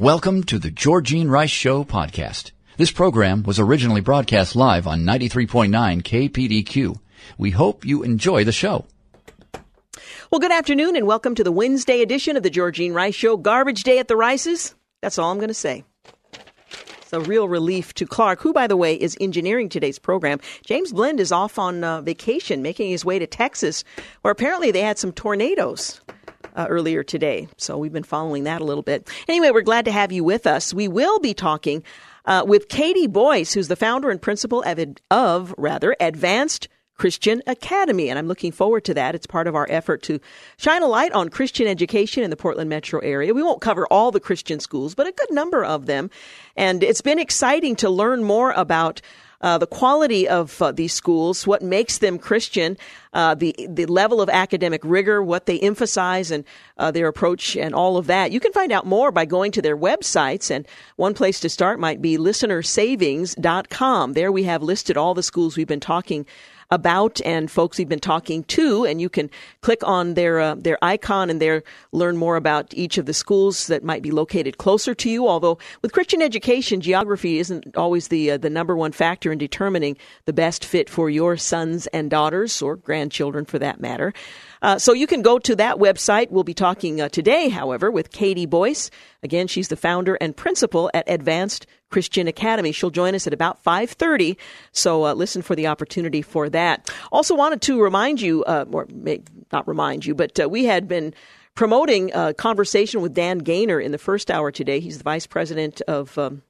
Welcome to the Georgine Rice Show podcast. This program was originally broadcast live on 93.9 KPDQ. We hope you enjoy the show. Well, good afternoon and welcome to the Wednesday edition of the Georgine Rice Show. Garbage day at the Rices. That's all I'm going to say. It's a real relief to Clark, who, by the way, is engineering today's program. James Blend is off on uh, vacation, making his way to Texas, where apparently they had some tornadoes uh, earlier today. So we've been following that a little bit. Anyway, we're glad to have you with us. We will be talking uh, with Kati Boyce, who's the founder and principal of, of rather Advanced Christian Academy. And I'm looking forward to that. It's part of our effort to shine a light on Christian education in the Portland metro area. We won't cover all the Christian schools, but a good number of them. And it's been exciting to learn more about uh, the quality of uh, these schools, what makes them Christian, uh, the the level of academic rigor, what they emphasize, and uh, their approach, and all of that. You can find out more by going to their websites. And one place to start might be listenersavings.com. There we have listed all the schools we've been talking about and folks we've been talking to, and you can click on their uh, their icon and there learn more about each of the schools that might be located closer to you. Although with Christian education, geography isn't always the uh, the number one factor in determining the best fit for your sons and daughters or grandchildren, for that matter. Uh, so you can go to that website. We'll be talking uh, today, however, with Kati Boyce. Again, she's the founder and principal at Advanced Christian Academy. She'll join us at about 5:30, so uh, listen for the opportunity for that. Also wanted to remind you, uh, or may, not remind you, but uh, we had been promoting a conversation with Dan Gainor in the first hour today. He's the vice president of, um,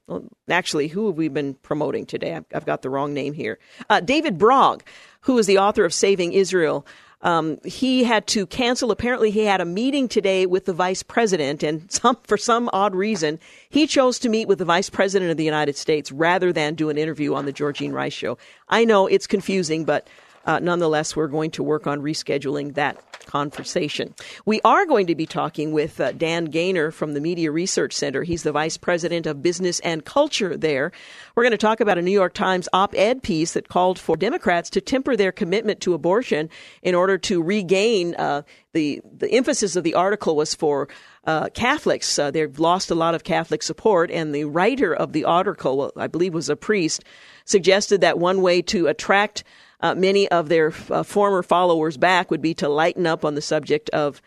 actually, who have we been promoting today? I've, I've got the wrong name here. Uh, David Brog, who is the author of Saving Israel. Um, he had to cancel. Apparently, he had a meeting today with the vice president, and some, for some odd reason, he chose to meet with the vice president of the United States rather than do an interview on the Georgine Rice Show. I know it's confusing, but uh, nonetheless, we're going to work on rescheduling that conversation. We are going to be talking with uh, Dan Gainor from the Media Research Center. He's the vice president of business and culture there. We're going to talk about a New York Times op ed piece that called for Democrats to temper their commitment to abortion in order to regain uh, the, the emphasis of the article was for uh, Catholics. Uh, they've lost a lot of Catholic support, and the writer of the article, I believe was a priest, suggested that one way to attract uh, many of their uh, former followers back would be to lighten up on the subject of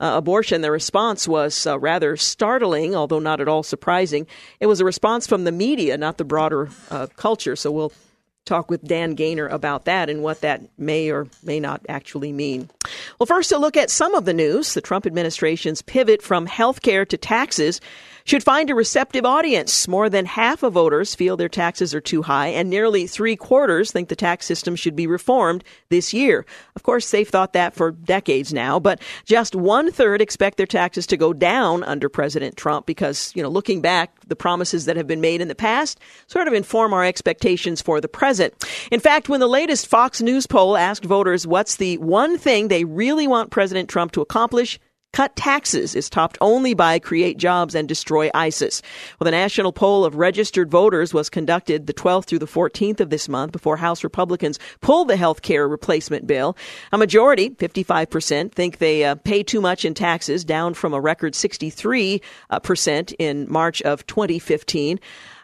uh, abortion. The response was uh, rather startling, although not at all surprising. It was a response from the media, not the broader uh, culture. So we'll talk with Dan Gainor about that and what that may or may not actually mean. Well, first, to look at some of the news. The Trump administration's pivot from health care to taxes should find a receptive audience. More than half of voters feel their taxes are too high, and nearly three quarters think the tax system should be reformed this year. Of course, they've thought that for decades now, but just one third expect their taxes to go down under President Trump because, you know, looking back, the promises that have been made in the past sort of inform our expectations for the present. In fact, when the latest Fox News poll asked voters what's the one thing they really want President Trump to accomplish, Cut taxes is topped only by create jobs and destroy ISIS. Well, the national poll of registered voters was conducted the 12th through the 14th of this month before House Republicans pulled the health care replacement bill. A majority, 55%, think they uh, pay too much in taxes, down from a record 63% uh, in March of 2015.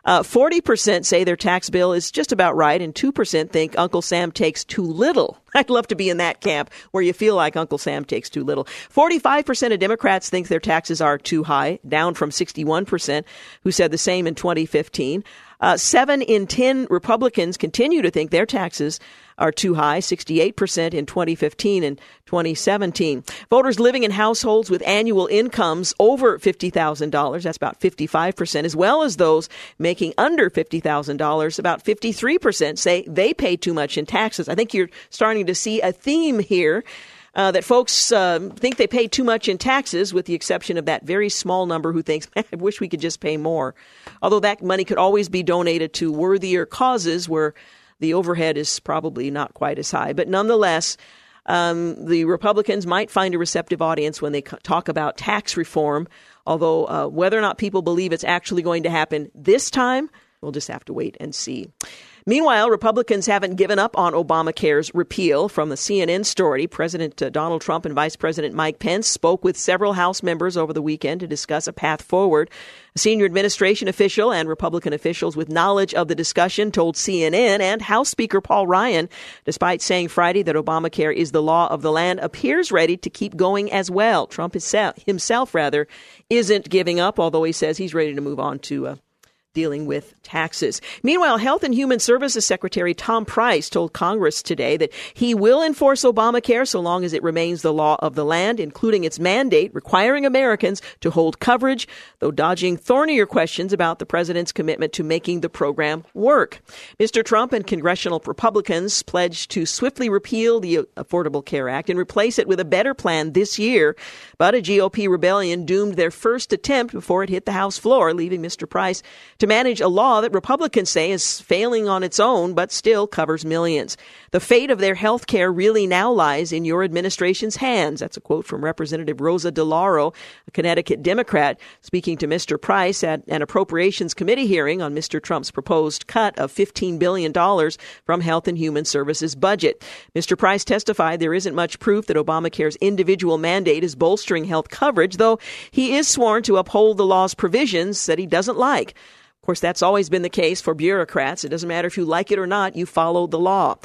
Uh, 40% say their tax bill is just about right, and 2% think Uncle Sam takes too little. I'd love to be in that camp where you feel like Uncle Sam takes too little. 45% of Democrats think their taxes are too high, down from 61%, who said the same in 2015. Uh, seven in 10 Republicans continue to think their taxes are too high, 68% in 2015 and 2017. Voters living in households with annual incomes over $50,000, that's about 55%, as well as those making under $50,000, about 53% say they pay too much in taxes. I think you're starting to see a theme here. uh, that folks uh, think they pay too much in taxes, with the exception of that very small number who thinks, I wish we could just pay more. Although that money could always be donated to worthier causes where the overhead is probably not quite as high. But nonetheless, um, the Republicans might find a receptive audience when they talk about tax reform. Although uh, whether or not people believe it's actually going to happen this time, we'll just have to wait and see. Meanwhile, Republicans haven't given up on Obamacare's repeal. From the CNN story, President uh, Donald Trump and Vice President Mike Pence spoke with several House members over the weekend to discuss a path forward. A senior administration official and Republican officials with knowledge of the discussion told CNN and House Speaker Paul Ryan, despite saying Friday that Obamacare is the law of the land, appears ready to keep going as well. Trump himself, rather, isn't giving up, although he says he's ready to move on to uh, dealing with taxes. Meanwhile, Health and Human Services Secretary Tom Price told Congress today that he will enforce Obamacare so long as it remains the law of the land, including its mandate requiring Americans to hold coverage, though dodging thornier questions about the president's commitment to making the program work. Mr. Trump and congressional Republicans pledged to swiftly repeal the Affordable Care Act and replace it with a better plan this year, but a GOP rebellion doomed their first attempt before it hit the House floor, leaving Mr. Price to manage a law that Republicans say is failing on its own, but still covers millions. The fate of their health care really now lies in your administration's hands. That's a quote from Representative Rosa DeLauro, a Connecticut Democrat, speaking to Mr. Price at an Appropriations Committee hearing on Mr. Trump's proposed cut of $15 billion from Health and Human Services budget. Mr. Price testified there isn't much proof that Obamacare's individual mandate is bolstering health coverage, though he is sworn to uphold the law's provisions that he doesn't like course, that's always been the case for bureaucrats. It doesn't matter if you like it or not, you follow the law.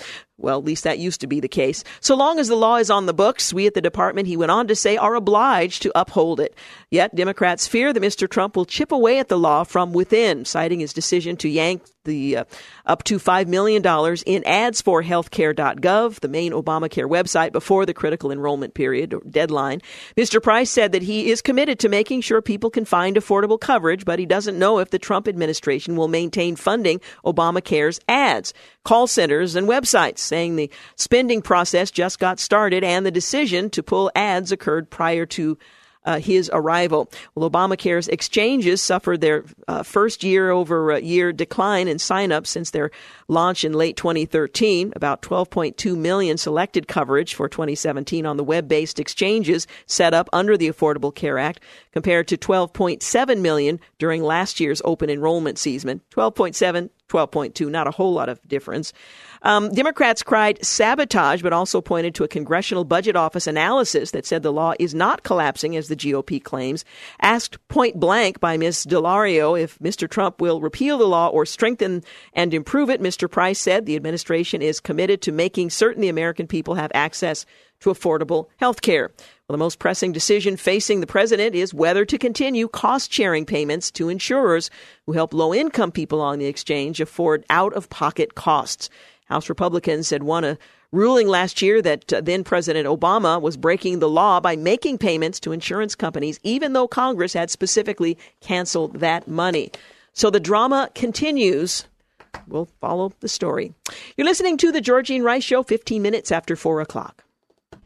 Well, at least that used to be the case. So long as the law is on the books, we at the department, he went on to say, are obliged to uphold it. Yet Democrats fear that Mr. Trump will chip away at the law from within, citing his decision to yank the uh, up to $5 million in ads for healthcare.gov, the main Obamacare website, before the critical enrollment period or deadline. Mr. Price said that he is committed to making sure people can find affordable coverage, but he doesn't know if the Trump administration will maintain funding Obamacare's ads, call centers, and websites saying the spending process just got started and the decision to pull ads occurred prior to uh, his arrival. Well, Obamacare's exchanges suffered their uh, first year over year decline in signups since their launch in late 2013. About 12.2 million selected coverage for 2017 on the web based exchanges set up under the Affordable Care Act, compared to 12.7 million during last year's open enrollment season. 12.7, 12.2, not a whole lot of difference. Um, Democrats cried sabotage, but also pointed to a Congressional Budget Office analysis that said the law is not collapsing, as the GOP claims. Asked point blank by Ms. DeLauro if Mr. Trump will repeal the law or strengthen and improve it, Mr. Price said the administration is committed to making certain the American people have access to affordable health care. Well, the most pressing decision facing the president is whether to continue cost sharing payments to insurers who help low income people on the exchange afford out of pocket costs. House Republicans had won a ruling last year that uh, then President Obama was breaking the law by making payments to insurance companies, even though Congress had specifically canceled that money. So the drama continues. We'll follow the story. You're listening to the Georgine Rice Show, 15 minutes after 4 o'clock.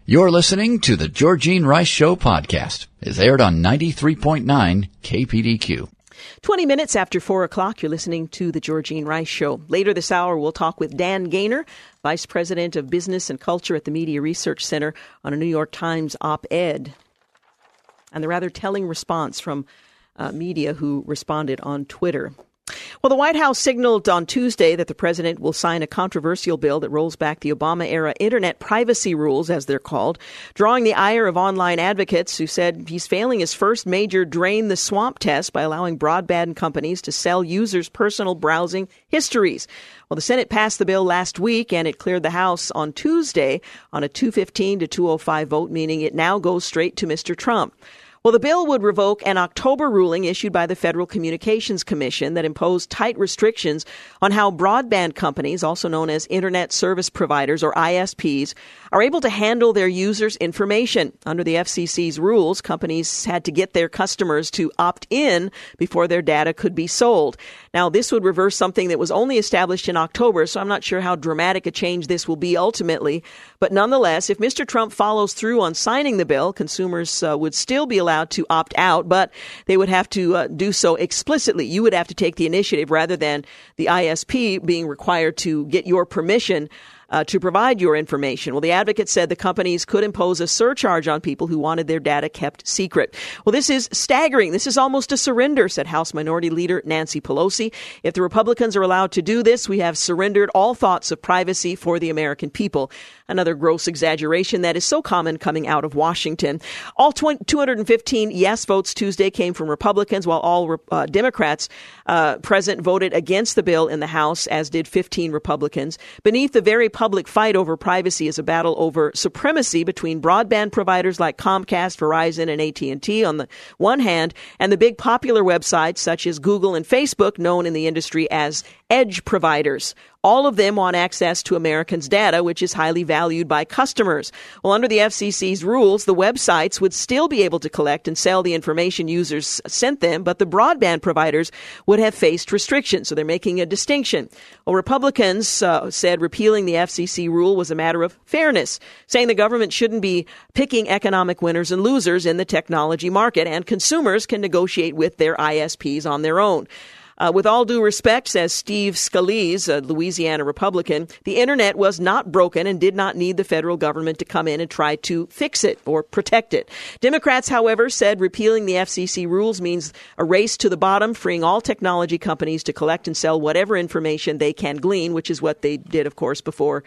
You're listening to the Georgine Rice Show podcast. It's aired on 93.9 KPDQ. 20 minutes after 4 o'clock, you're listening to The Georgine Rice Show. Later this hour, we'll talk with Dan Gainor, Vice President of Business and Culture at the Media Research Center, on a New York Times op ed and the rather telling response from uh, media who responded on Twitter. Well, the White House signaled on Tuesday that the president will sign a controversial bill that rolls back the Obama era internet privacy rules, as they're called, drawing the ire of online advocates who said he's failing his first major drain the swamp test by allowing broadband companies to sell users' personal browsing histories. Well, the Senate passed the bill last week and it cleared the House on Tuesday on a 215 to 205 vote, meaning it now goes straight to Mr. Trump. Well, the bill would revoke an October ruling issued by the Federal Communications Commission that imposed tight restrictions on how broadband companies, also known as Internet Service Providers or ISPs, are able to handle their users' information. Under the FCC's rules, companies had to get their customers to opt in before their data could be sold. Now, this would reverse something that was only established in October, so I'm not sure how dramatic a change this will be ultimately. But nonetheless, if Mr. Trump follows through on signing the bill, consumers uh, would still be allowed to opt out, but they would have to uh, do so explicitly. You would have to take the initiative rather than the ISP being required to get your permission uh, to provide your information. Well, the advocate said the companies could impose a surcharge on people who wanted their data kept secret. Well, this is staggering. This is almost a surrender, said House Minority Leader Nancy Pelosi. If the Republicans are allowed to do this, we have surrendered all thoughts of privacy for the American people. Another gross exaggeration that is so common coming out of Washington. All 215 yes votes Tuesday came from Republicans, while all uh, Democrats uh, present voted against the bill in the House, as did 15 Republicans. Beneath the very public fight over privacy is a battle over supremacy between broadband providers like Comcast, Verizon, and AT&T on the one hand, and the big popular websites such as Google and Facebook, known in the industry as edge providers. All of them want access to Americans' data, which is highly valued by customers. Well, under the FCC's rules, the websites would still be able to collect and sell the information users sent them, but the broadband providers would have faced restrictions. So they're making a distinction. Well, Republicans uh, said repealing the FCC rule was a matter of fairness, saying the government shouldn't be picking economic winners and losers in the technology market, and consumers can negotiate with their ISPs on their own. Uh, with all due respect, says Steve Scalise, a Louisiana Republican, the internet was not broken and did not need the federal government to come in and try to fix it or protect it. Democrats, however, said repealing the FCC rules means a race to the bottom, freeing all technology companies to collect and sell whatever information they can glean, which is what they did, of course, before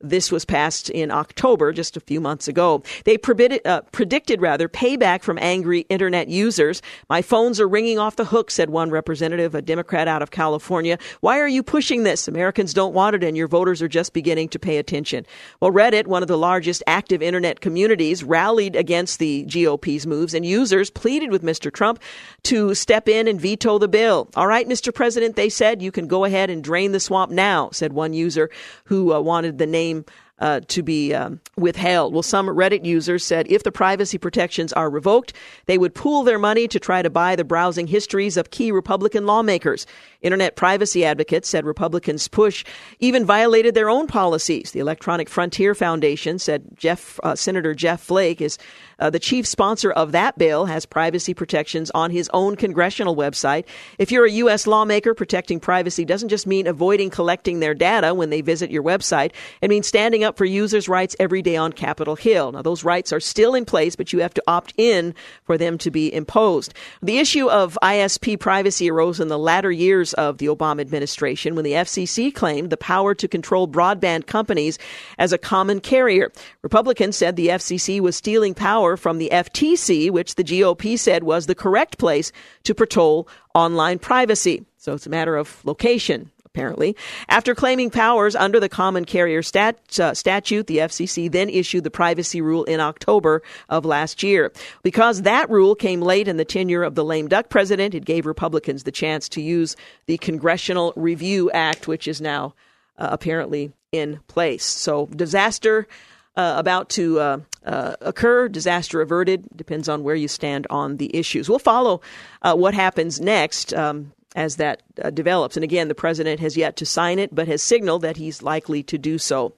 this was passed in October, just a few months ago. They predicted, uh, predicted rather payback from angry internet users. My phones are ringing off the hook, said one representative, a Democrat out of California. Why are you pushing this? Americans don't want it, and your voters are just beginning to pay attention. Well, Reddit, one of the largest active internet communities, rallied against the GOP's moves, and users pleaded with Mr. Trump to step in and veto the bill. All right, Mr. President, they said you can go ahead and drain the swamp now, said one user who uh, wanted the name name uh, to be um, withheld. Well, some Reddit users said if the privacy protections are revoked, they would pool their money to try to buy the browsing histories of key Republican lawmakers. Internet privacy advocates said Republicans' push even violated their own policies. The Electronic Frontier Foundation said Jeff, uh, Senator Jeff Flake is uh, the chief sponsor of that bill, has privacy protections on his own congressional website. If you're a U.S. lawmaker, protecting privacy doesn't just mean avoiding collecting their data when they visit your website. It means standing up for users' rights every day on Capitol Hill. Now, those rights are still in place, but you have to opt in for them to be imposed. The issue of ISP privacy arose in the latter years years of the Obama administration when the FCC claimed the power to control broadband companies as a common carrier. Republicans said the FCC was stealing power from the FTC, which the GOP said was the correct place to patrol online privacy. So it's a matter of location, apparently. After claiming powers under the Common Carrier stat, uh, Statute, the FCC then issued the privacy rule in October of last year. Because that rule came late in the tenure of the lame duck president, it gave Republicans the chance to use the Congressional Review Act, which is now uh, apparently in place. So, disaster. Uh, about to uh, uh, occur, disaster averted, depends on where you stand on the issues. We'll follow uh, what happens next. Um, as that uh, develops. And again, the president has yet to sign it, but has signaled that he's likely to do so.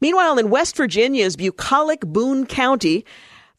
Meanwhile, in West Virginia's bucolic Boone County,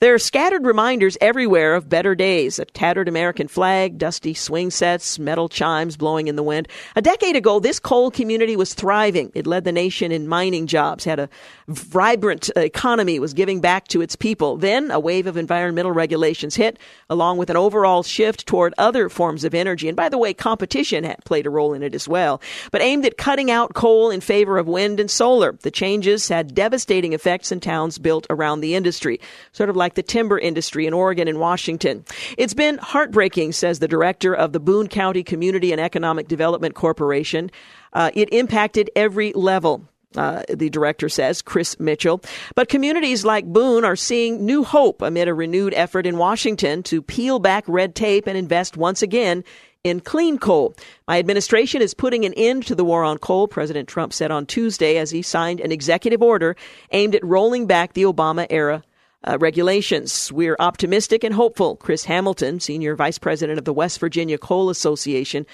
there are scattered reminders everywhere of better days a tattered American flag, dusty swing sets, metal chimes blowing in the wind. A decade ago, this coal community was thriving. It led the nation in mining jobs, had a vibrant economy, was giving back to its people. Then a wave of environmental regulations hit, along with an overall shift toward other forms of energy. And by the way, competition had played a role in it as well, but aimed at cutting out coal in favor of wind and solar. The changes had devastating effects in towns built around the industry, sort of like like the timber industry in Oregon and Washington. It's been heartbreaking, says the director of the Boone County Community and Economic Development Corporation. Uh, it impacted every level uh, the director says, Chris Mitchell. But communities like Boone are seeing new hope amid a renewed effort in Washington to peel back red tape and invest once again in clean coal. My administration is putting an end to the war on coal, President Trump said on Tuesday as he signed an executive order aimed at rolling back the Obama era uh, regulations. We're optimistic and hopeful, Chris Hamilton, senior vice president of the West Virginia Coal Association,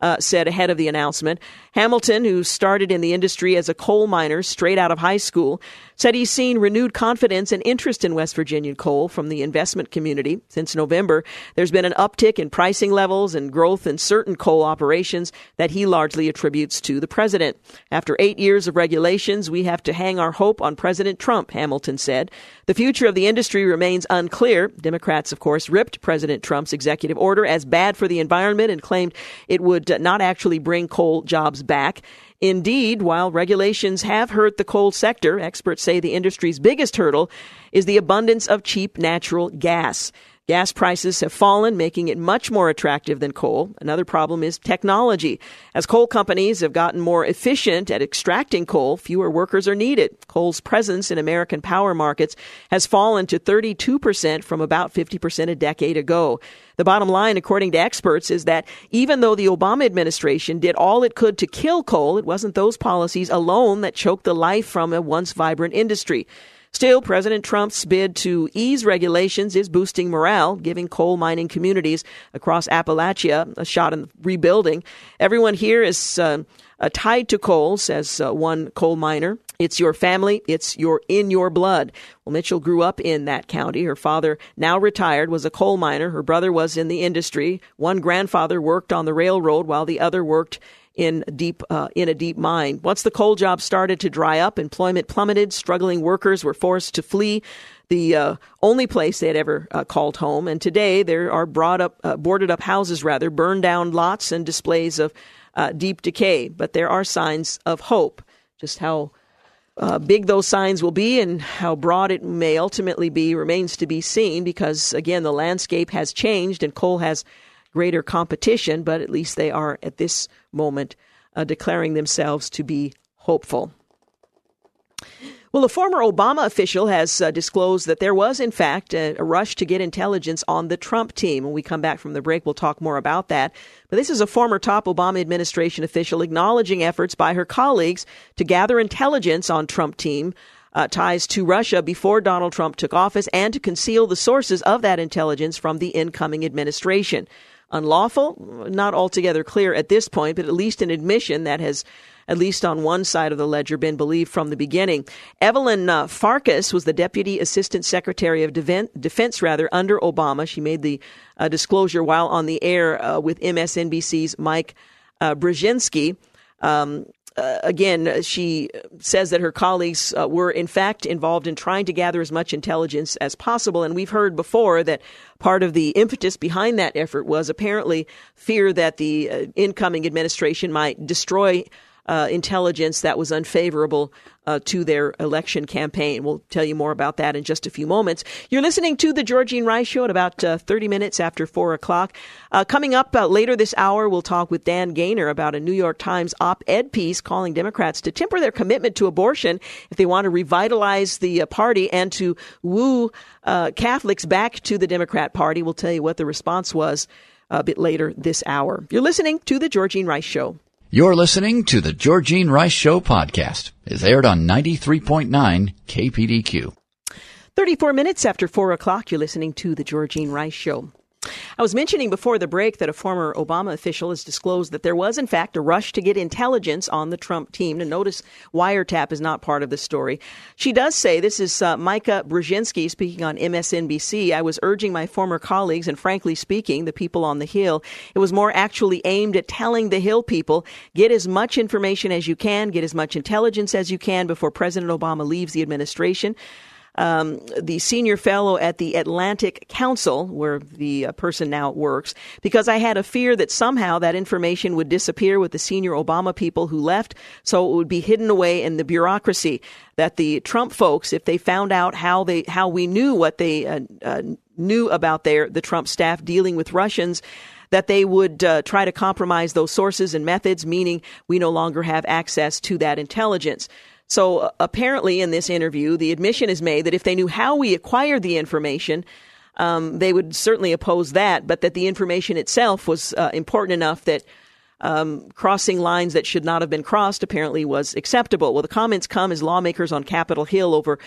uh, said ahead of the announcement. Hamilton, who started in the industry as a coal miner straight out of high school, said he's seen renewed confidence and interest in West Virginia coal from the investment community. Since November, there's been an uptick in pricing levels and growth in certain coal operations that he largely attributes to the president. After eight years of regulations, we have to hang our hope on President Trump, Hamilton said. The future of the industry remains unclear. Democrats, of course, ripped President Trump's executive order as bad for the environment and claimed it would not actually bring coal jobs back. Indeed, while regulations have hurt the coal sector, experts say the industry's biggest hurdle is the abundance of cheap natural gas. Gas prices have fallen, making it much more attractive than coal. Another problem is technology. As coal companies have gotten more efficient at extracting coal, fewer workers are needed. Coal's presence in American power markets has fallen to 32% from about 50% a decade ago. The bottom line, according to experts, is that even though the Obama administration did all it could to kill coal, it wasn't those policies alone that choked the life from a once vibrant industry. Still, President Trump's bid to ease regulations is boosting morale, giving coal mining communities across Appalachia a shot in rebuilding. Everyone here is uh, uh, tied to coal, says uh, one coal miner. It's your family. It's your in your blood. Well, Mitchell grew up in that county. Her father, now retired, was a coal miner. Her brother was in the industry. One grandfather worked on the railroad while the other worked in deep uh, in a deep mine. Once the coal jobs started to dry up, employment plummeted. Struggling workers were forced to flee the uh, only place they had ever uh, called home. And today there are brought up, uh, boarded up houses, rather burned down lots and displays of uh, deep decay. But there are signs of hope. Just how uh, big those signs will be and how broad it may ultimately be remains to be seen because, again, the landscape has changed and coal has greater competition, but at least they are at this moment uh, declaring themselves to be hopeful. Well, a former Obama official has uh, disclosed that there was, in fact, a, a, rush to get intelligence on the Trump team. When we come back from the break, we'll talk more about that. But this is a former top Obama administration official acknowledging efforts by her colleagues to gather intelligence on Trump team. Uh, ties to Russia before Donald Trump took office and to conceal the sources of that intelligence from the incoming administration unlawful. Not altogether clear at this point, but at least an admission that has at least on one side of the ledger, been believed from the beginning. Evelyn uh, Farkas was the Deputy Assistant Secretary of Defense, rather, under Obama. She made the uh, disclosure while on the air uh, with MSNBC's Mike uh, Brzezinski. Um, uh, again, she says that her colleagues uh, were in fact involved in trying to gather as much intelligence as possible. And we've heard before that part of the impetus behind that effort was apparently fear that the uh, incoming administration might destroy uh, intelligence that was unfavorable uh, to their election campaign. We'll tell you more about that in just a few moments. You're listening to the Georgine Rice Show at about uh, 30 minutes after 4 o'clock. Uh, coming up uh, later this hour, we'll talk with Dan Gainor about a New York Times op ed piece calling Democrats to temper their commitment to abortion if they want to revitalize the uh, party and to woo Catholics back to the Democrat Party. We'll tell you what the response was a bit later this hour. You're listening to the Georgine Rice Show. You're listening to the Georgine Rice Show podcast. It's aired on 93.9 KPDQ. 34 minutes after 4 o'clock, you're listening to the Georgine Rice Show. I was mentioning before the break that a former Obama official has disclosed that there was, in fact, a rush to get intelligence on the Trump team. To notice wiretap is not part of the story. She does say, this is uh, Mika Brzezinski speaking on MSNBC. I was urging my former colleagues, and frankly speaking, the people on the Hill, it was more actually aimed at telling the Hill people get as much information as you can, get as much intelligence as you can before President Obama leaves the administration um, the senior fellow at the Atlantic Council, where the uh, person now works, because I had a fear that somehow that information would disappear with the senior Obama people who left, so it would be hidden away in the bureaucracy. That the Trump folks, if they found out how they how we knew what they uh, uh, knew about their the Trump staff dealing with Russians that they would uh, try to compromise those sources and methods, meaning we no longer have access to that intelligence. So uh, apparently, in this interview, the admission is made that if they knew how we acquired the information, um, they would certainly oppose that, but that the information itself was uh, important enough that um, crossing lines that should not have been crossed apparently was acceptable. Well, the comments come as lawmakers on Capitol Hill over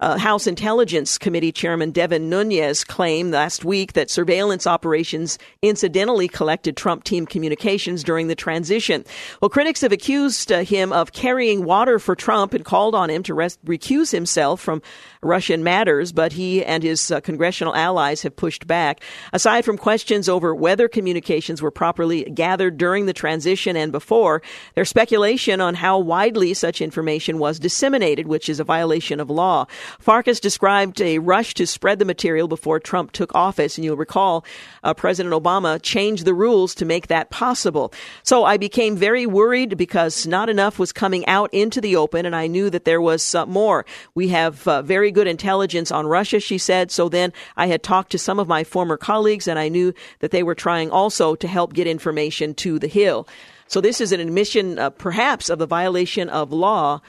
uh, House Intelligence Committee Chairman Devin Nunes claimed last week that surveillance operations incidentally collected Trump team communications during the transition. Well, critics have accused uh, him of carrying water for Trump and called on him to recuse himself from Russian matters, but he and his uh, congressional allies have pushed back. Aside from questions over whether communications were properly gathered during the transition and before, there's speculation on how widely such information was disseminated, which is a violation of law. Farkas described a rush to spread the material before Trump took office, and you'll recall uh, President Obama changed the rules to make that possible. So I became very worried because not enough was coming out into the open, and I knew that there was uh, more. We have uh, very good intelligence on Russia, she said. So then I had talked to some of my former colleagues, and I knew that they were trying also to help get information to the Hill. So this is an admission, uh, perhaps, of the violation of law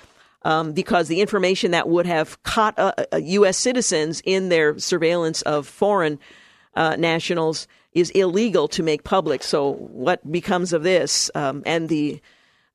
um, because the information that would have caught uh, uh, U.S. citizens in their surveillance of foreign uh, nationals is illegal to make public. So, what becomes of this um, and the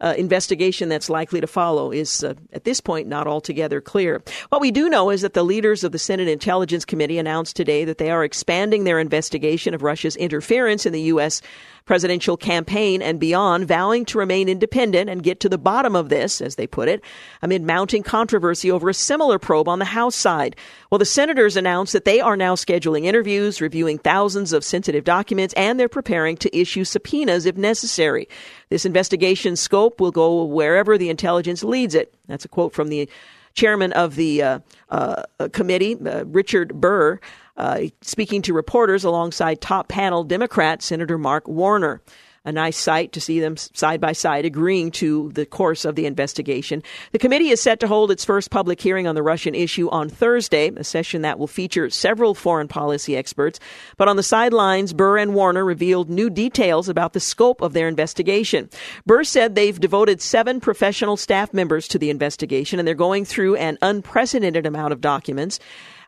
uh, investigation that's likely to follow is uh, at this point not altogether clear. What we do know is that the leaders of the Senate Intelligence Committee announced today that they are expanding their investigation of Russia's interference in the U.S presidential campaign and beyond, vowing to remain independent and get to the bottom of this, as they put it, amid mounting controversy over a similar probe on the House side. Well, the senators announced that they are now scheduling interviews, reviewing thousands of sensitive documents, and they're preparing to issue subpoenas if necessary. This investigation scope will go wherever the intelligence leads it. That's a quote from the chairman of the uh, uh, committee, uh, Richard Burr uh, speaking to reporters alongside top panel Democrat Senator Mark Warner. A nice sight to see them side by side agreeing to the course of the investigation. The committee is set to hold its first public hearing on the Russian issue on Thursday, a session that will feature several foreign policy experts. But on the sidelines, Burr and Warner revealed new details about the scope of their investigation. Burr said they've devoted seven professional staff members to the investigation and they're going through an unprecedented amount of documents.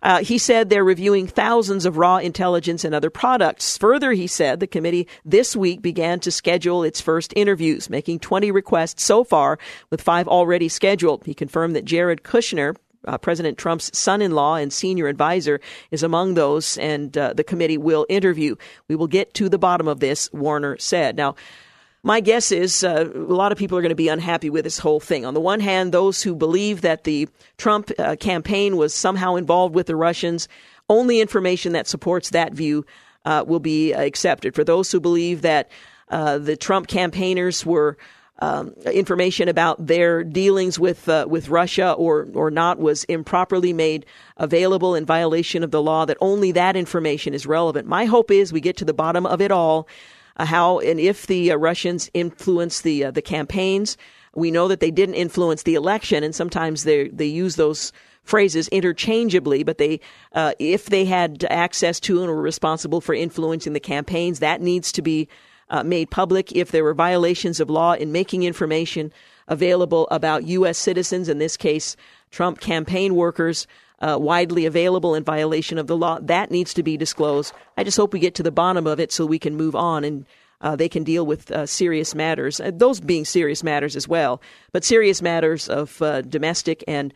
Uh, he said they're reviewing thousands of raw intelligence and other products. Further, he said the committee this week began to schedule its first interviews, making 20 requests so far, with five already scheduled. He confirmed that Jared Kushner, uh, President Trump's son in law and senior advisor, is among those, and uh, the committee will interview. We will get to the bottom of this, Warner said. Now, my guess is uh, a lot of people are going to be unhappy with this whole thing. On the one hand, those who believe that the Trump uh, campaign was somehow involved with the Russians, only information that supports that view uh, will be accepted. For those who believe that uh, the Trump campaigners were um, information about their dealings with uh, with Russia or or not was improperly made available in violation of the law. That only that information is relevant. My hope is we get to the bottom of it all how and if the uh, Russians influence the uh, the campaigns. We know that they didn't influence the election, and sometimes they they use those phrases interchangeably. But they, uh, if they had access to and were responsible for influencing the campaigns, that needs to be uh, made public. If there were violations of law in making information available about U.S. citizens, in this case, Trump campaign workers, uh, widely available in violation of the law. That needs to be disclosed. I just hope we get to the bottom of it so we can move on and uh, they can deal with uh, serious matters, uh, those being serious matters as well, but serious matters of uh, domestic and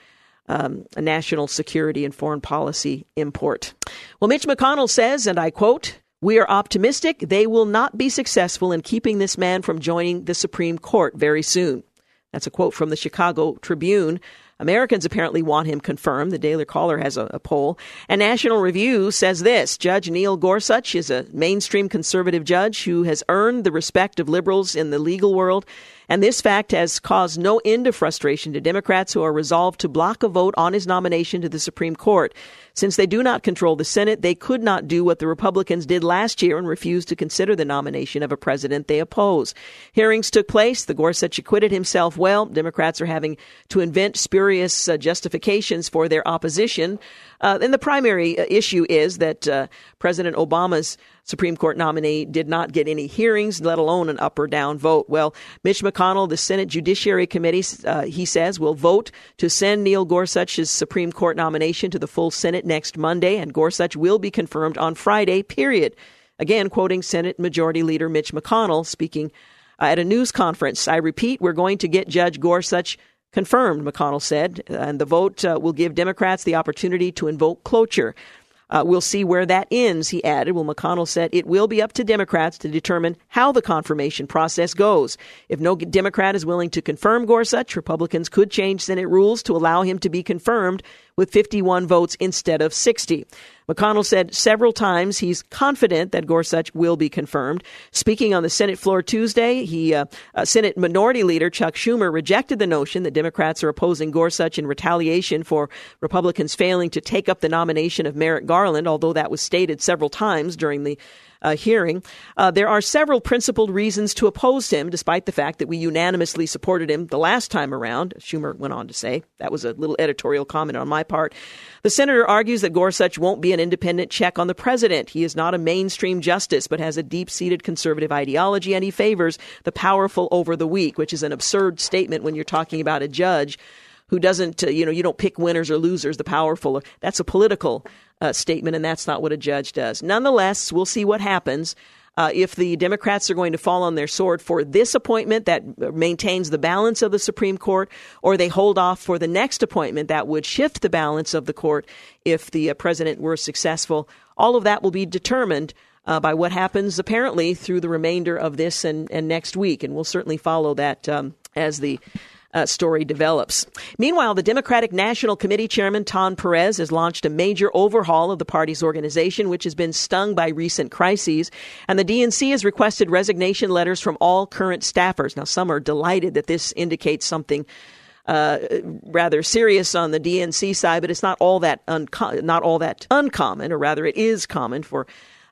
um, national security and foreign policy import. Well, Mitch McConnell says, and I quote, we are optimistic they will not be successful in keeping this man from joining the Supreme Court very soon. That's a quote from the Chicago Tribune. Americans apparently want him confirmed. The Daily Caller has a, a, poll. And National Review says this Judge Neil Gorsuch is a mainstream conservative judge who has earned the respect of liberals in the legal world and this fact has caused no end of frustration to Democrats who are resolved to block a vote on his nomination to the Supreme Court. Since they do not control the Senate, they could not do what the Republicans did last year and refuse to consider the nomination of a president they oppose. Hearings took place. The Gorsuch acquitted himself well. Democrats are having to invent spurious uh, justifications for their opposition. Uh, and the primary uh, issue is that uh, President Obama's Supreme Court nominee did not get any hearings, let alone an up or down vote. Well, Mitch McConnell, the Senate Judiciary Committee, uh, he says, will vote to send Neil Gorsuch's Supreme Court nomination to the full Senate next Monday, and Gorsuch will be confirmed on Friday, period. Again, quoting Senate Majority Leader Mitch McConnell speaking uh, at a news conference. I repeat, we're going to get Judge Gorsuch confirmed, McConnell said, and the vote uh, will give Democrats the opportunity to invoke cloture. Uh, we'll see where that ends, he added. Well, McConnell said it will be up to Democrats to determine how the confirmation process goes. If no Democrat is willing to confirm Gorsuch, Republicans could change Senate rules to allow him to be confirmed with 51 votes instead of 60. McConnell said several times he's confident that Gorsuch will be confirmed. Speaking on the Senate floor Tuesday, he uh, uh, Senate Minority Leader Chuck Schumer rejected the notion that Democrats are opposing Gorsuch in retaliation for Republicans failing to take up the nomination of Merrick Garland, although that was stated several times during the uh, hearing. Uh, there are several principled reasons to oppose him, despite the fact that we unanimously supported him the last time around. Schumer went on to say that was a little editorial comment on my part. The senator argues that Gorsuch won't be an independent check on the president. He is not a mainstream justice, but has a deep seated conservative ideology, and he favors the powerful over the weak, which is an absurd statement when you're talking about a judge who doesn't, uh, you know, you don't pick winners or losers, the powerful. That's a political uh, statement, and that's not what a judge does. Nonetheless, we'll see what happens. Uh, if the Democrats are going to fall on their sword for this appointment that maintains the balance of the Supreme Court, or they hold off for the next appointment that would shift the balance of the court if the uh, president were successful, all of that will be determined uh, by what happens apparently through the remainder of this and, and next week. And we'll certainly follow that um, as the uh, story develops. Meanwhile, the Democratic National Committee Chairman Tom Perez has launched a major overhaul of the party's organization, which has been stung by recent crises. And the DNC has requested resignation letters from all current staffers. Now, some are delighted that this indicates something. Uh, rather serious on the DNC side, but it's not all that unco- not all that uncommon, or rather, it is common for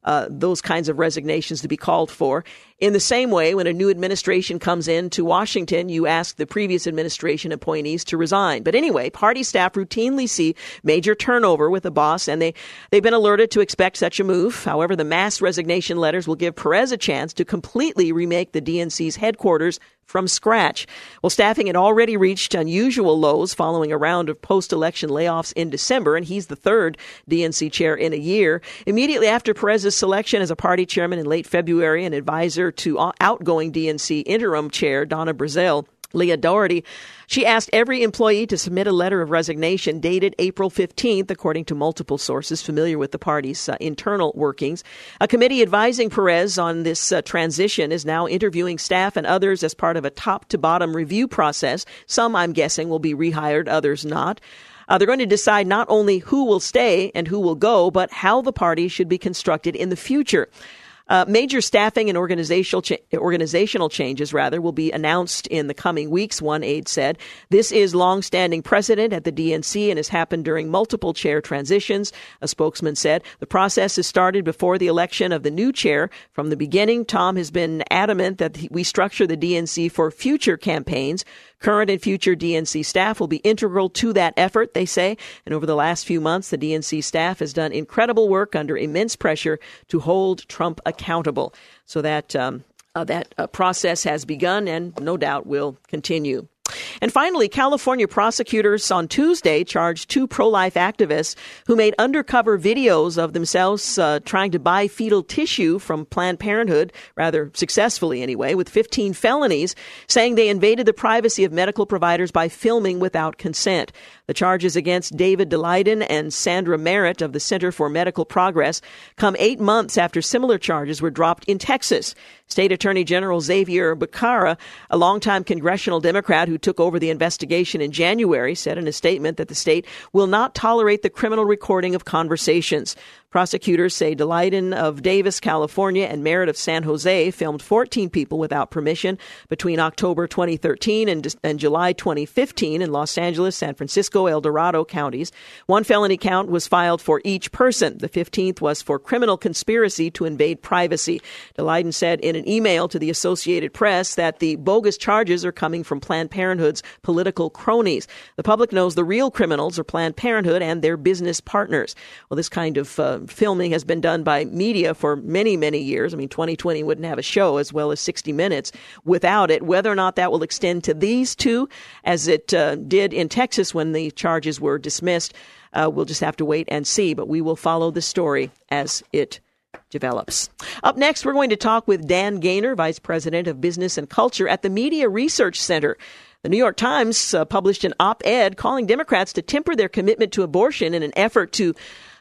uh, those kinds of resignations to be called for. In the same way, when a new administration comes in to Washington, you ask the previous administration appointees to resign. But anyway, party staff routinely see major turnover with the boss, and they, they've been alerted to expect such a move. However, the mass resignation letters will give Perez a chance to completely remake the DNC's headquarters from scratch. Well, staffing had already reached unusual lows following a round of post election layoffs in December, and he's the third DNC chair in a year. Immediately after Perez's selection as a party chairman in late February and advisor to outgoing DNC interim chair Donna Brazile. Leah Daughtry. She asked every employee to submit a letter of resignation dated April 15th, according to multiple sources familiar with the party's uh, internal workings. A committee advising Perez on this uh, transition is now interviewing staff and others as part of a top to bottom review process. Some, I'm guessing, will be rehired, others not. Uh, they're going to decide not only who will stay and who will go, but how the party should be constructed in the future. Uh, major staffing and organizational cha- organizational changes, rather, will be announced in the coming weeks. One aide said, "This is long-standing precedent at the DNC and has happened during multiple chair transitions." A spokesman said, "The process has started before the election of the new chair. From the beginning, Tom has been adamant that we structure the DNC for future campaigns." Current and future DNC staff will be integral to that effort, they say. And over the last few months, the DNC staff has done incredible work under immense pressure to hold Trump accountable. So that um, uh, that uh, process has begun and no doubt will continue. And finally, California prosecutors on Tuesday charged two pro life activists who made undercover videos of themselves uh, trying to buy fetal tissue from Planned Parenthood, rather successfully anyway, with 15 felonies, saying they invaded the privacy of medical providers by filming without consent. The charges against David Daleiden and Sandra Merritt of the Center for Medical Progress come eight months after similar charges were dropped in Texas. State Attorney General Xavier Becerra, a longtime congressional Democrat who took over the investigation in January, said in a statement that the state will not tolerate the criminal recording of conversations. Prosecutors say Daleiden of Davis, California, and Merritt of San Jose filmed 14 people without permission between October 2013 and, and July 2015 in Los Angeles, San Francisco, El Dorado counties. One felony count was filed for each person. The 15th was for criminal conspiracy to invade privacy. Daleiden said in an email to the Associated Press that the bogus charges are coming from Planned Parenthood's political cronies. The public knows the real criminals are Planned Parenthood and their business partners. Well, this kind of uh, filming has been done by media for many, many years. I mean, 2020 wouldn't have a show as well as 60 Minutes without it. Whether or not that will extend to these two, as it uh, did in Texas when the charges were dismissed, uh, we'll just have to wait and see. But we will follow the story as it develops. Up next, we're going to talk with Dan Gainor, Vice President of Business and Culture at the Media Research Center. The New York Times uh, published an op ed calling Democrats to temper their commitment to abortion in an effort to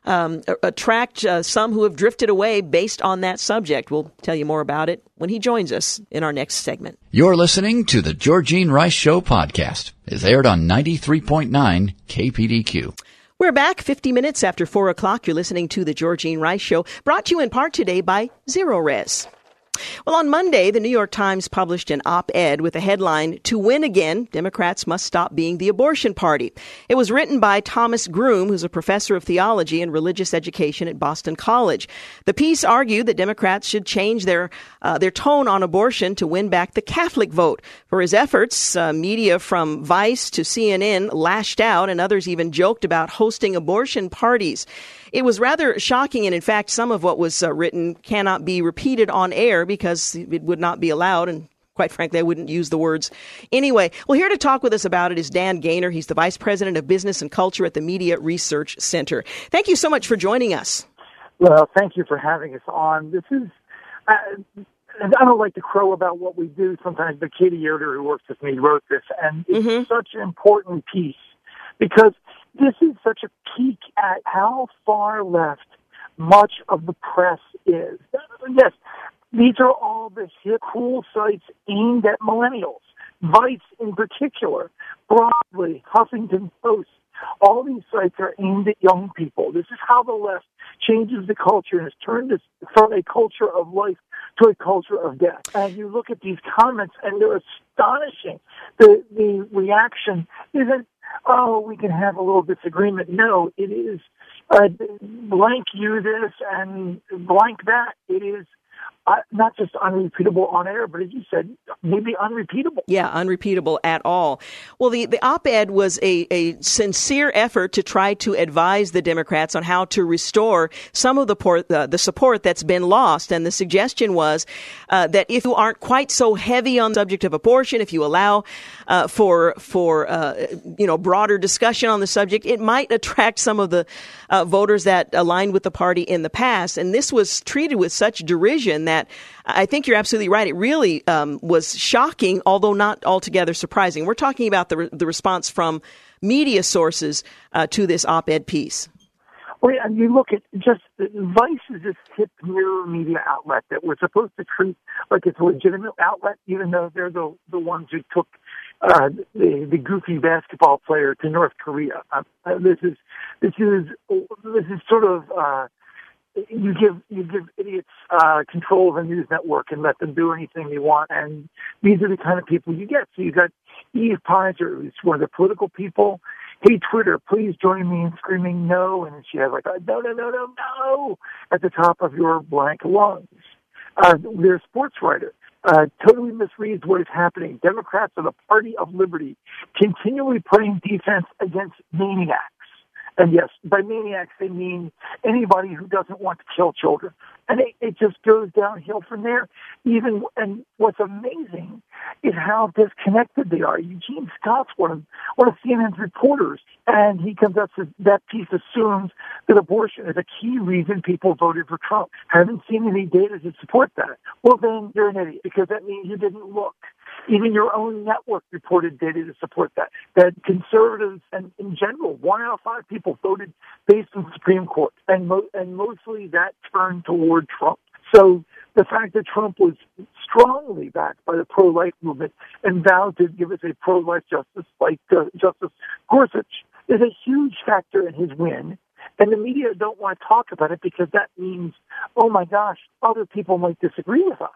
um, attract uh, some who have drifted away based on that subject. We'll tell you more about it when he joins us in our next segment. You're listening to the Georgine Rice Show podcast. It's aired on 93.9 KPDQ. We're back 50 minutes after 4 o'clock. You're listening to the Georgine Rice Show, brought to you in part today by Zerorez. Well, on Monday, the New York Times published an op ed with a headline To Win Again, Democrats Must Stop Being the Abortion Party. It was written by Thomas Groome, who's a professor of theology and religious education at Boston College. The piece argued that Democrats should change their, uh, their tone on abortion to win back the Catholic vote. For his efforts, uh, media from Vice to CNN lashed out, and others even joked about hosting abortion parties. It was rather shocking, and in fact, some of what was uh, written cannot be repeated on air because it would not be allowed, and quite frankly, I wouldn't use the words anyway. Well, here to talk with us about it is Dan Gainor. He's the Vice President of Business and Culture at the Media Research Center. Thank you so much for joining us. Well, thank you for having us on. This is. Uh, I don't like to crow about what we do sometimes, but Katie Yoder, who works with me, wrote this, and it's mm-hmm. such an important piece because this is such a peek at how far left much of the press is. Yes, these are all the hip, cool sites aimed at millennials. Vice in particular, broadly, Huffington Post, all these sites are aimed at young people. This is how the left changes the culture and has turned this from a culture of life to a culture of death. And you look at these comments and they're astonishing. The, the reaction isn't, oh, we can have a little disagreement. No, it is uh, blank you this and blank that. It is uh, not just unrepeatable on air, but as you said, maybe unrepeatable. Yeah, unrepeatable at all. Well, the, the op ed was a, a sincere effort to try to advise the Democrats on how to restore some of the, port, uh, the support that's been lost. And the suggestion was uh, that if you aren't quite so heavy on the subject of abortion, if you allow uh, for, for uh, you know, broader discussion on the subject, it might attract some of the uh, voters that aligned with the party in the past. And this was treated with such derision that that I think you're absolutely right. It really um, was shocking, although not altogether surprising. We're talking about the, re- the response from media sources uh, to this op ed piece. Well, and you look at just Vice is this hip mirror media outlet that we're supposed to treat like it's a legitimate outlet, even though they're the the ones who took uh, the the goofy basketball player to North Korea. Uh, this is this is this is sort of uh, you give you give idiots uh, control of a news network and let them do anything they want, and these are the kind of people you get. So you got Eve Peyser, who's one of the political people. Hey Twitter, please join me in screaming no, and she has like no, no, no, no, no at the top of your blank lungs. Uh, they're a sports writer. Uh, totally misreads what is happening. Democrats are the party of liberty, continually playing defense against maniacs. And yes, by maniacs, they mean anybody who doesn't want to kill children. And it, it just goes downhill from there. Even, and what's amazing is how disconnected they are. Eugene Scott's one of, one of CNN's reporters, and he comes up to that piece assumes that abortion is a key reason people voted for Trump. Haven't seen any data to support that. Well, then you're an idiot because that means you didn't look. Even your own network reported data to support that. That conservatives and in general, one out of five people voted based on the Supreme Court, and mo- and mostly that turned toward Trump. So the fact that Trump was strongly backed by the pro-life movement and vowed to give us a pro-life justice like uh, Justice Gorsuch is a huge factor in his win. And the media don't want to talk about it because that means, oh my gosh, other people might disagree with us.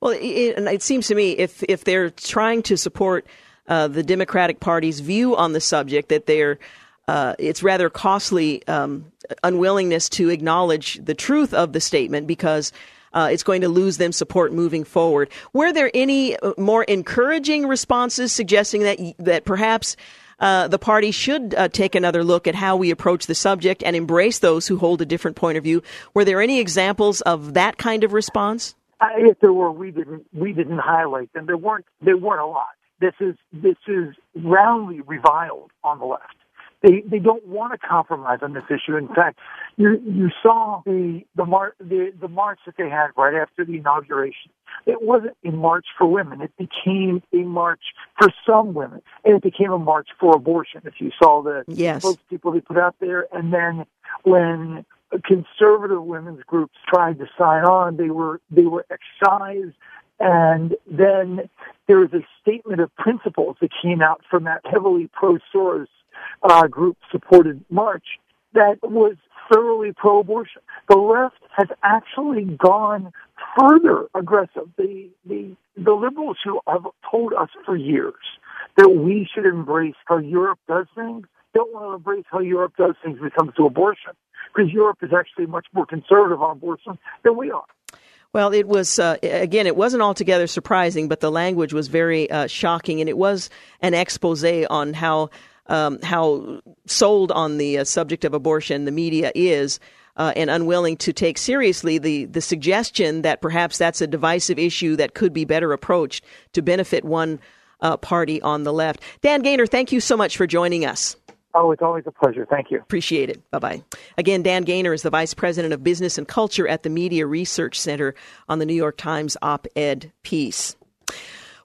Well, it, it seems to me if if they're trying to support uh, the Democratic Party's view on the subject, that they're uh, it's rather costly um, unwillingness to acknowledge the truth of the statement because uh, it's going to lose them support moving forward. Were there any uh, more encouraging responses suggesting that that perhaps uh, the party should uh, take another look at how we approach the subject and embrace those who hold a different point of view. Were there any examples of that kind of response? If there were, we didn't we didn't highlight them. There weren't there weren't a lot. This is this is roundly reviled on the left. They they don't want to compromise on this issue. In fact, you you saw the the mar- the the march that they had right after the inauguration. It wasn't a march for women. It became a march for some women, and it became a march for abortion. If you saw the yes. people they put out there, and then when conservative women's groups tried to sign on, they were they were excised and then there was a statement of principles that came out from that heavily pro-Soros uh, group supported march that was thoroughly pro-abortion. The left has actually gone further aggressive. The, the, the liberals who have told us for years that we should embrace how Europe does things don't want to embrace how Europe does things when it comes to abortion because Europe is actually much more conservative on abortion than we are. Well, it was, uh, again, it wasn't altogether surprising, but the language was very uh, shocking, and it was an expose on how um, how sold on the uh, subject of abortion the media is. Uh, and unwilling to take seriously the, the suggestion that perhaps that's a divisive issue that could be better approached to benefit one uh, party on the left. Dan Gainor, thank you so much for joining us. Oh, it's always a pleasure. Thank you. Appreciate it. Bye bye. Again, Dan Gainor is the Vice President of Business and Culture at the Media Research Center on the New York Times op ed piece.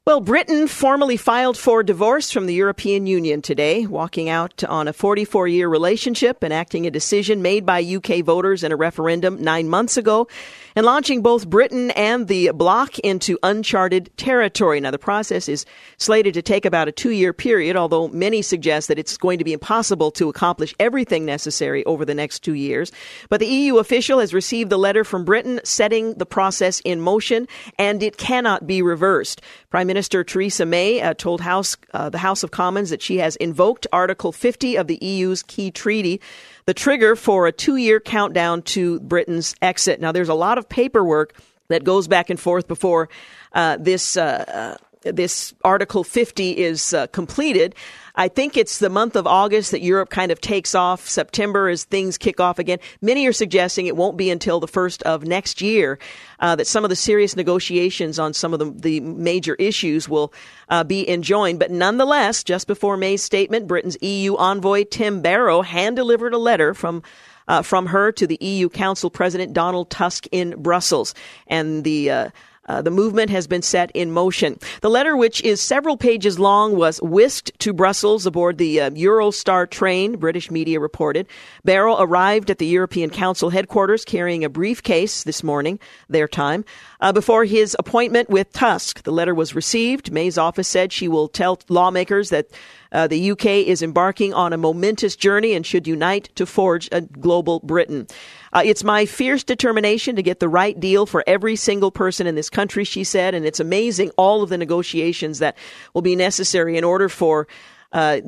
Well, Britain formally filed for divorce from the European Union today, walking out on a 44 year relationship, enacting a decision made by UK voters in a referendum nine months ago, and launching both Britain and the bloc into uncharted territory. Now, the process is slated to take about a two year period, although many suggest that it's going to be impossible to accomplish everything necessary over the next two years. But the EU official has received the letter from Britain setting the process in motion, and it cannot be reversed. Prime Minister Theresa May uh, told House, uh, the House of Commons that she has invoked Article 50 of the EU's key treaty, the trigger for a two year countdown to Britain's exit. Now, there's a lot of paperwork that goes back and forth before uh, this uh, uh, this Article 50 is uh, completed. I think it's the month of August that Europe kind of takes off. September as things kick off again. Many are suggesting it won't be until the first of next year uh, that some of the serious negotiations on some of the, the major issues will uh, be enjoined. But nonetheless, just before May's statement, Britain's EU envoy Tim Barrow hand delivered a letter from uh, from her to the EU Council President Donald Tusk in Brussels, and the uh, the movement has been set in motion. The letter, which is several pages long, was whisked to Brussels aboard the uh, Eurostar train, British media reported. Barrow arrived at the European Council headquarters carrying a briefcase this morning, their time, uh, before his appointment with Tusk. The letter was received. May's office said she will tell lawmakers that uh, the UK is embarking on a momentous journey and should unite to forge a global Britain. Uh, it's my fierce determination to get the right deal for every single person in this country, she said, and it's amazing all of the negotiations that will be necessary in order for uh,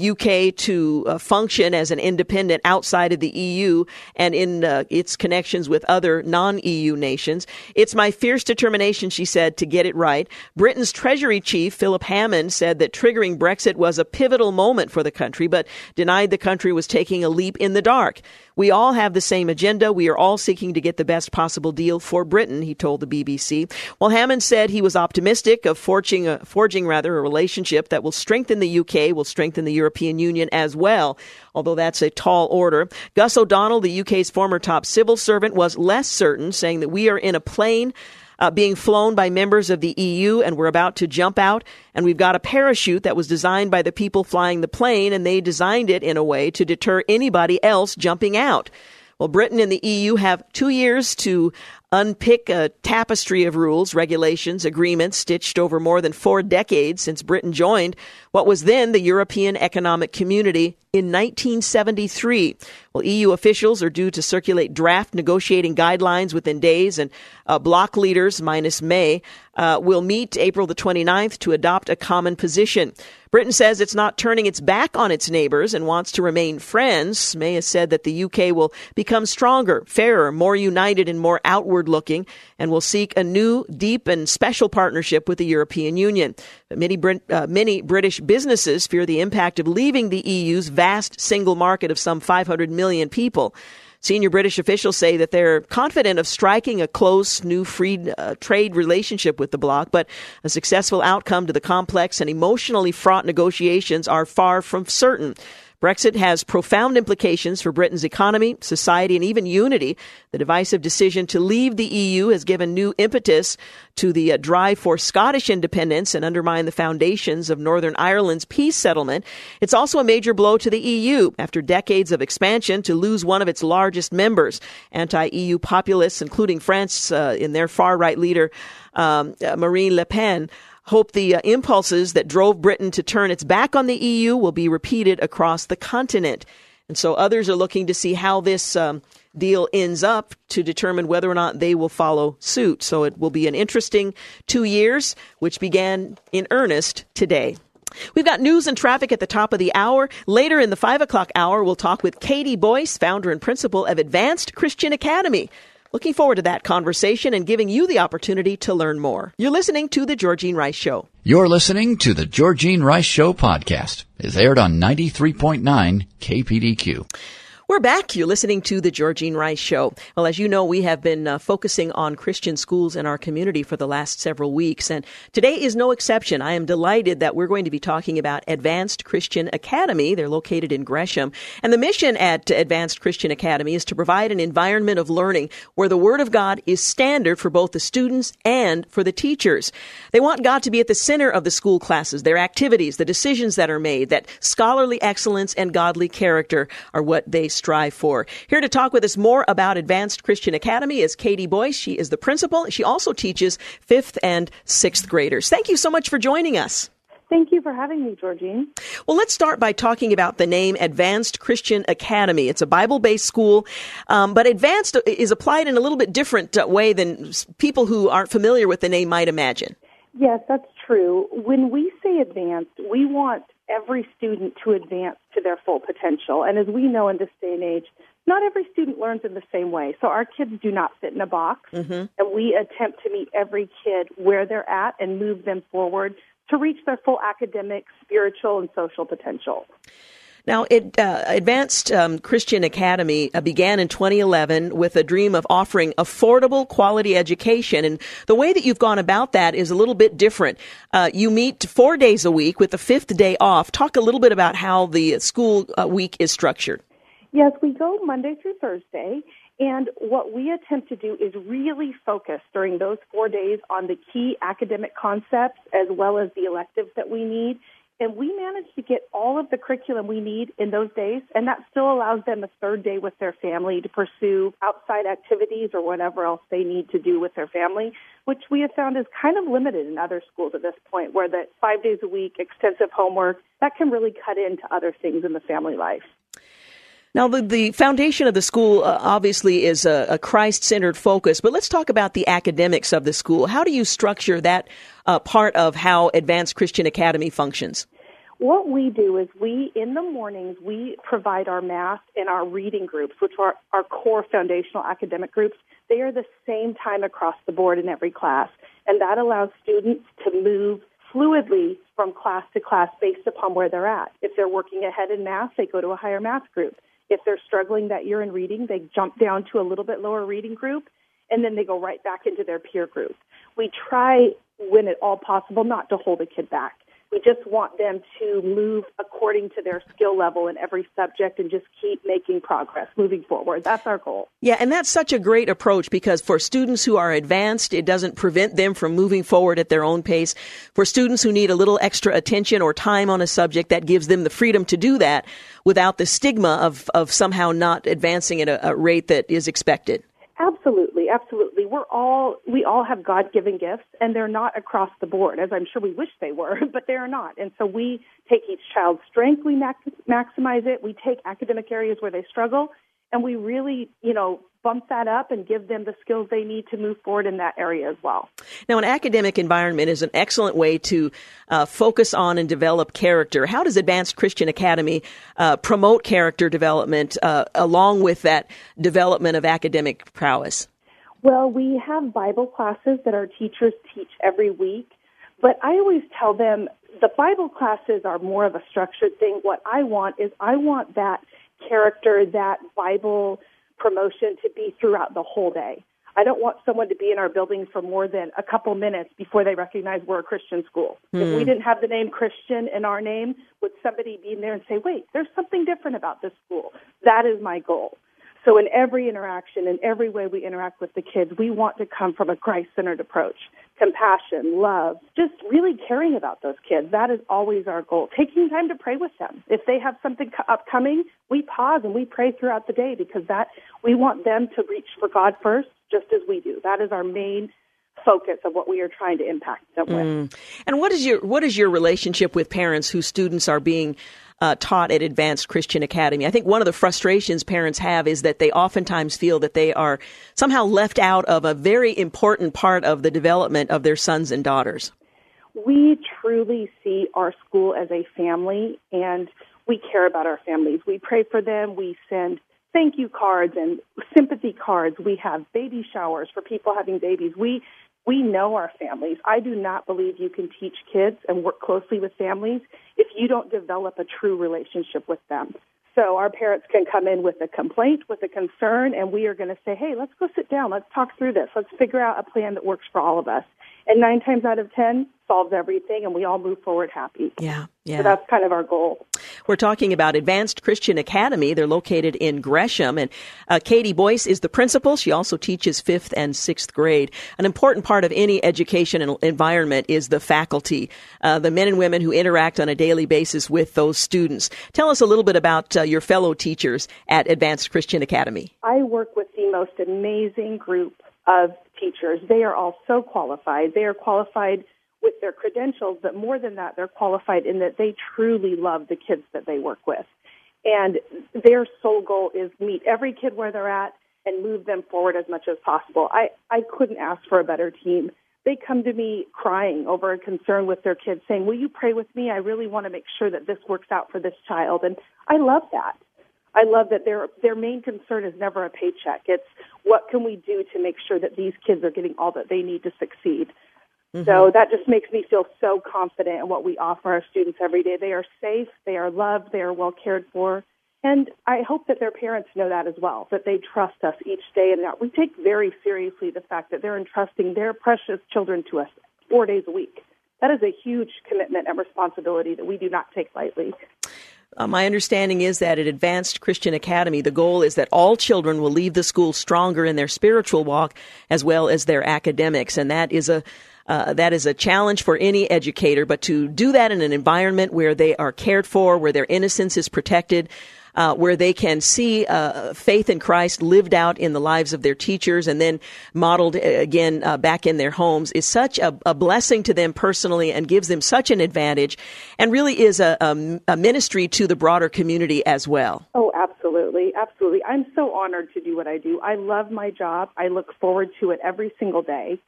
UK to uh, function as an independent outside of the EU and in uh, its connections with other non EU nations. It's my fierce determination, she said, to get it right. Britain's Treasury Chief, Philip Hammond, said that triggering Brexit was a pivotal moment for the country, but denied the country was taking a leap in the dark. We all have the same agenda. We are all seeking to get the best possible deal for Britain, he told the BBC. Well, Hammond said he was optimistic of forging, a, forging rather, a relationship that will strengthen the UK, will strengthen the European Union as well, although that's a tall order. Gus O'Donnell, the UK's former top civil servant, was less certain, saying that we are in a plane uh, being flown by members of the EU, and we're about to jump out. And we've got a parachute that was designed by the people flying the plane, and they designed it in a way to deter anybody else jumping out. Well, Britain and the EU have two years to unpick a tapestry of rules, regulations, agreements stitched over more than four decades since Britain joined what was then the European Economic Community in 1973. Well, EU officials are due to circulate draft negotiating guidelines within days, and uh, bloc leaders, minus May, uh, will meet April the 29th to adopt a common position. Britain says it's not turning its back on its neighbors and wants to remain friends. May has said that the UK will become stronger, fairer, more united, and more outward looking, and will seek a new, deep, and special partnership with the European Union. Many, uh, many British businesses fear the impact of leaving the EU's vast single market of some 500 million people. Senior British officials say that they're confident of striking a close new free uh, trade relationship with the bloc, but a successful outcome to the complex and emotionally fraught negotiations are far from certain. Brexit has profound implications for Britain's economy, society, and even unity. The divisive decision to leave the EU has given new impetus to the uh, drive for Scottish independence and undermined the foundations of Northern Ireland's peace settlement. It's also a major blow to the EU after decades of expansion to lose one of its largest members. Anti-EU populists, including France uh, in their far-right leader um, uh, Marine Le Pen, hope the uh, impulses that drove Britain to turn its back on the EU will be repeated across the continent. And so others are looking to see how this um, deal ends up to determine whether or not they will follow suit. So it will be an interesting two years, which began in earnest today. We've got news and traffic at the top of the hour. Later in the five o'clock hour, we'll talk with Kati Boyce, founder and principal of Advanced Christian Academy. Looking forward to that conversation and giving you the opportunity to learn more. You're listening to The Georgine Rice Show. You're listening to The Georgine Rice Show podcast. It's aired on 93.9 KPDQ. We're back. You're listening to the Georgine Rice Show. Well, as you know, we have been uh, focusing on Christian schools in our community for the last several weeks, and today is no exception. I am delighted that we're going to be talking about Advanced Christian Academy. They're located in Gresham, and the mission at Advanced Christian Academy is to provide an environment of learning where the Word of God is standard for both the students and for the teachers. They want God to be at the center of the school classes, their activities, the decisions that are made, that scholarly excellence and godly character are what they strive for. Here to talk with us more about Advanced Christian Academy is Kati Boyce. She is the principal. She also teaches fifth and sixth graders. Thank you so much for joining us. Thank you for having me, Georgine. Well, let's start by talking about the name Advanced Christian Academy. It's a Bible based school, um, but advanced is applied in a little bit different uh, way than people who aren't familiar with the name might imagine. Yes, that's true. When we say advanced, we want every student to advance to their full potential. And as we know in this day and age, not every student learns in the same way. So our kids do not fit in a box. Mm-hmm. And we attempt to meet every kid where they're at and move them forward to reach their full academic, spiritual, and social potential. Now, it, uh, Advanced um, Christian Academy uh, began in 2011 with a dream of offering affordable, quality education. And the way that you've gone about that is a little bit different. Uh, you meet four days a week with the fifth day off. Talk a little bit about how the school uh, week is structured. Yes, we go Monday through Thursday. And what we attempt to do is really focus during those four days on the key academic concepts as well as the electives that we need and we managed to get all of the curriculum we need in those days, and that still allows them a third day with their family to pursue outside activities or whatever else they need to do with their family, which we have found is kind of limited in other schools at this point, where that five days a week, extensive homework, that can really cut into other things in the family life. Now, the, the foundation of the school uh, obviously is a, a Christ centered focus, but let's talk about the academics of the school. How do you structure that uh, part of how Advanced Christian Academy functions? What we do is we, in the mornings, we provide our math and our reading groups, which are our core foundational academic groups. They are the same time across the board in every class, and that allows students to move fluidly from class to class based upon where they're at. If they're working ahead in math, they go to a higher math group. If they're struggling that year in reading, they jump down to a little bit lower reading group and then they go right back into their peer group. We try, when at all possible, not to hold a kid back. We just want them to move according to their skill level in every subject and just keep making progress moving forward. That's our goal. Yeah, and that's such a great approach because for students who are advanced, it doesn't prevent them from moving forward at their own pace. For students who need a little extra attention or time on a subject, that gives them the freedom to do that without the stigma of, of somehow not advancing at a, a rate that is expected. Absolutely, absolutely. We're all we all have God-given gifts, and they're not across the board, as I'm sure we wish they were, but they are not. And so we take each child's strength, we max- maximize it. We take academic areas where they struggle, and we really, you know, bump that up and give them the skills they need to move forward in that area as well. Now, an academic environment is an excellent way to uh, focus on and develop character. How does Advanced Christian Academy uh, promote character development uh, along with that development of academic prowess? Well, we have Bible classes that our teachers teach every week, but I always tell them the Bible classes are more of a structured thing. What I want is I want that character, that Bible promotion to be throughout the whole day. I don't want someone to be in our building for more than a couple minutes before they recognize we're a Christian school. Mm. If we hmm. didn't have the name Christian in our name, would somebody be in there and say, wait, there's something different about this school? That is my goal. So in every interaction, in every way we interact with the kids, we want to come from a Christ-centered approach. Compassion, love, just really caring about those kids. That is always our goal. Taking time to pray with them. If they have something upcoming, we pause and we pray throughout the day because that, we want them to reach for God first, just as we do. That is our main focus of what we are trying to impact them with. Mm. And what is your what is your relationship with parents whose students are being uh, taught at Advanced Christian Academy. I think one of the frustrations parents have is that they oftentimes feel that they are somehow left out of a very important part of the development of their sons and daughters. We truly see our school as a family and we care about our families. We pray for them. We send thank you cards and sympathy cards. We have baby showers for people having babies. We we know our families. I do not believe you can teach kids and work closely with families if you don't develop a true relationship with them. So our parents can come in with a complaint, with a concern, and we are going to say, hey, let's go sit down. Let's talk through this. Let's figure out a plan that works for all of us. And nine times out of ten, solves everything and we all move forward happy. Yeah, yeah. So that's kind of our goal. We're talking about Advanced Christian Academy. They're located in Gresham, and uh, Kati Boyce is the principal. She also teaches fifth and sixth grade. An important part of any education environment is the faculty, uh, the men and women who interact on a daily basis with those students. Tell us a little bit about uh, your fellow teachers at Advanced Christian Academy. I work with the most amazing group of teachers. They are all so qualified. They are qualified with their credentials, but more than that, they're qualified in that they truly love the kids that they work with. And their sole goal is meet every kid where they're at and move them forward as much as possible. I, I couldn't ask for a better team. They come to me crying over a concern with their kids saying, will you pray with me? I really want to make sure that this works out for this child. And I love that. I love that their their main concern is never a paycheck. It's what can we do to make sure that these kids are getting all that they need to succeed. Mm-hmm. So that just makes me feel so confident in what we offer our students every day. They are safe, they are loved, they are well cared for. And I hope that their parents know that as well, that they trust us each day and that we take very seriously the fact that they're entrusting their precious children to us four days a week. That is a huge commitment and responsibility that we do not take lightly. Uh, my understanding is that at Advanced Christian Academy, the goal is that all children will leave the school stronger in their spiritual walk as well as their academics. And that is a, uh, that is a challenge for any educator, but to do that in an environment where they are cared for, where their innocence is protected, uh, where they can see uh, faith in Christ lived out in the lives of their teachers and then modeled uh, again uh, back in their homes is such a, a, blessing to them personally and gives them such an advantage and really is a, a, a ministry to the broader community as well. Oh, absolutely. Absolutely. I'm so honored to do what I do. I love my job. I look forward to it every single day.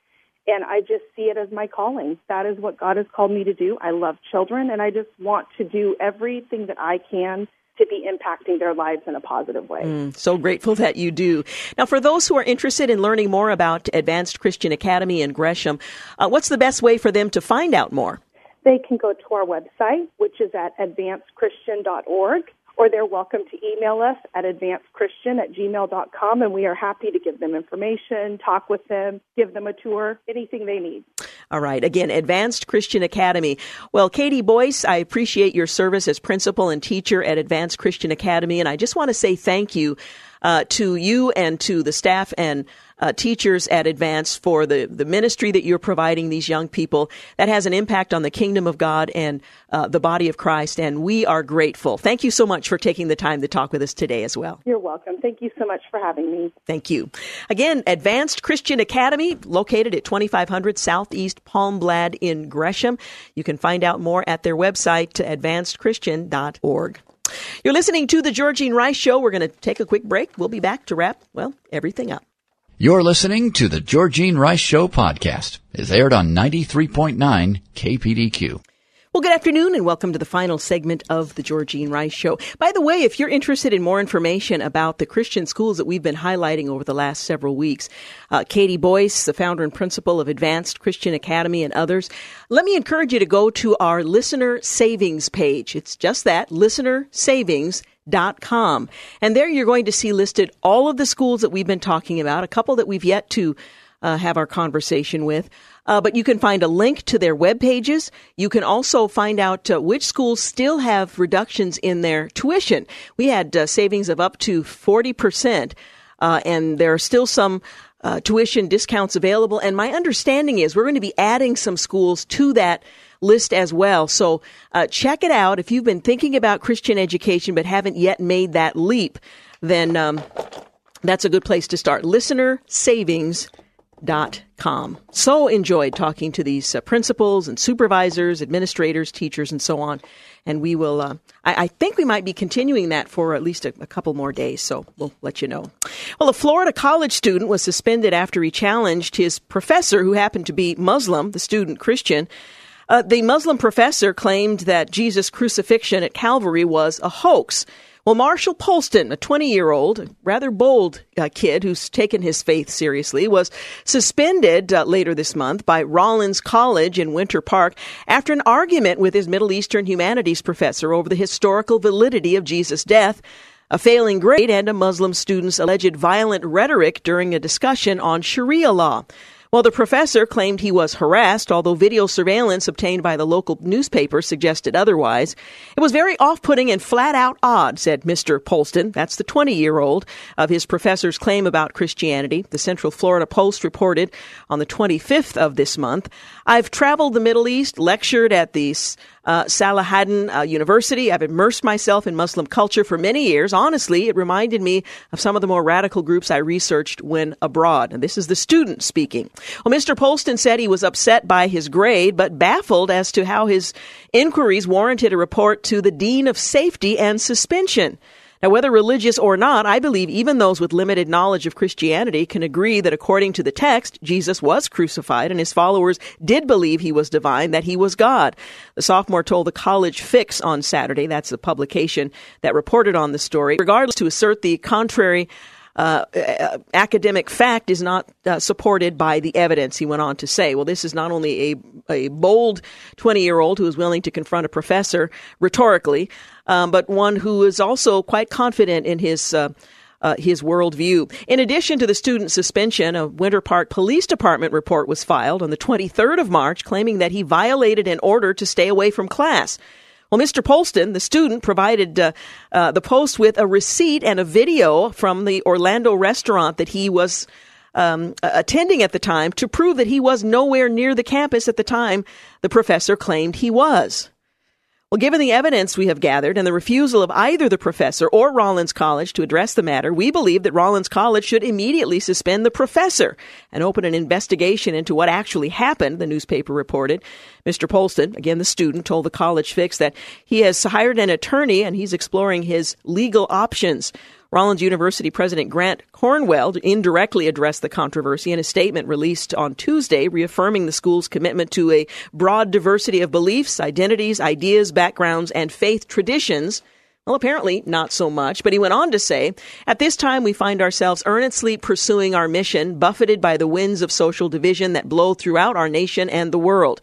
And I just see it as my calling. That is what God has called me to do. I love children and I just want to do everything that I can to be impacting their lives in a positive way. Mm, so grateful that you do. Now, for those who are interested in learning more about Advanced Christian Academy in Gresham, uh, what's the best way for them to find out more? They can go to our website, which is at advancedchristian.org or they're welcome to email us at advancedchristian at gmail.com and we are happy to give them information, talk with them, give them a tour, anything they need. All right. Again, Advanced Christian Academy. Well, Kati Boyce, I appreciate your service as principal and teacher at Advanced Christian Academy, and I just want to say thank you uh, to you and to the staff and uh, teachers at Advance for the, the ministry that you're providing these young people. That has an impact on the kingdom of God and uh, the body of Christ, and we are grateful. Thank you so much for taking the time to talk with us today as well. You're welcome. Thank you so much for having me. Thank you. Again, Advanced Christian Academy, located at 2500 Southeast Palmblad in Gresham. You can find out more at their website, advancedchristian.org. You're listening to the Georgine Rice Show. We're going to take a quick break. We'll be back to wrap, well, everything up. You're listening to the Georgine Rice Show podcast. It's aired on 93.9 KPDQ. Well, good afternoon and welcome to the final segment of the Georgine Rice Show. By the way, if you're interested in more information about the Christian schools that we've been highlighting over the last several weeks, uh, Kati Boyce, the founder and principal of Advanced Christian Academy and others, let me encourage you to go to our listener savings page. It's just that, listener savings com. And there you're going to see listed all of the schools that we've been talking about, a couple that we've yet to uh, have our conversation with. Uh, but you can find a link to their web pages. You can also find out uh, which schools still have reductions in their tuition. We had uh, savings of up to 40%, uh, and there are still some uh, tuition discounts available. And my understanding is we're going to be adding some schools to that list as well. So uh, check it out. If you've been thinking about Christian education but haven't yet made that leap, then um, that's a good place to start. Listener Savings com. So enjoyed talking to these uh, principals and supervisors, administrators, teachers, and so on. And we will, uh, I, I, think we might be continuing that for at least a, a, couple more days. So we'll let you know. Well, a Florida college student was suspended after he challenged his professor, who happened to be Muslim, the student Christian. Uh, the Muslim professor claimed that Jesus' crucifixion at Calvary was a hoax. Well, Marshall Polston, a 20 year old, rather bold uh, kid who's taken his faith seriously, was suspended uh, later this month by Rollins College in Winter Park after an argument with his Middle Eastern humanities professor over the historical validity of Jesus' death a failing grade, and a Muslim student's alleged violent rhetoric during a discussion on Sharia law. Well, the professor claimed he was harassed, although video surveillance obtained by the local newspaper suggested otherwise. It was very off putting and flat out odd, said Mr. Polston. That's the 20 year old of his professor's claim about Christianity. The Central Florida Post reported on the 25th of this month. I've traveled the Middle East, lectured at the uh, Salahuddin uh, University. I've immersed myself in Muslim culture for many years. Honestly, it reminded me of some of the more radical groups I researched when abroad. And this is the student speaking. Well, Mr. Polston said he was upset by his grade, but baffled as to how his inquiries warranted a report to the Dean of Safety and suspension. Now, whether religious or not, I believe even those with limited knowledge of Christianity can agree that according to the text, Jesus was crucified and his followers did believe he was divine, that he was God. The sophomore told the College Fix on Saturday, that's the publication that reported on the story, regardless to assert the contrary uh, uh, academic fact is not uh, supported by the evidence, he went on to say. Well, this is not only a, a bold 20 year old who is willing to confront a professor rhetorically, um, but one who is also quite confident in his. Uh, uh, his worldview. In addition to the student suspension, a Winter Park Police Department report was filed on the 23rd of March claiming that he violated an order to stay away from class. Well, Mr. Polston, the student, provided uh, uh, the post with a receipt and a video from the Orlando restaurant that he was um, attending at the time to prove that he was nowhere near the campus at the time the professor claimed he was. Well, given the evidence we have gathered and the refusal of either the professor or Rollins College to address the matter, we believe that Rollins College should immediately suspend the professor and open an investigation into what actually happened, the newspaper reported. Mr. Polston, again the student, told the College Fix that he has hired an attorney and he's exploring his legal options. Rollins University President Grant Cornwell indirectly addressed the controversy in a statement released on Tuesday, reaffirming the school's commitment to a broad diversity of beliefs, identities, ideas, backgrounds, and faith traditions. Well, apparently not so much, but he went on to say, at this time we find ourselves earnestly pursuing our mission, buffeted by the winds of social division that blow throughout our nation and the world.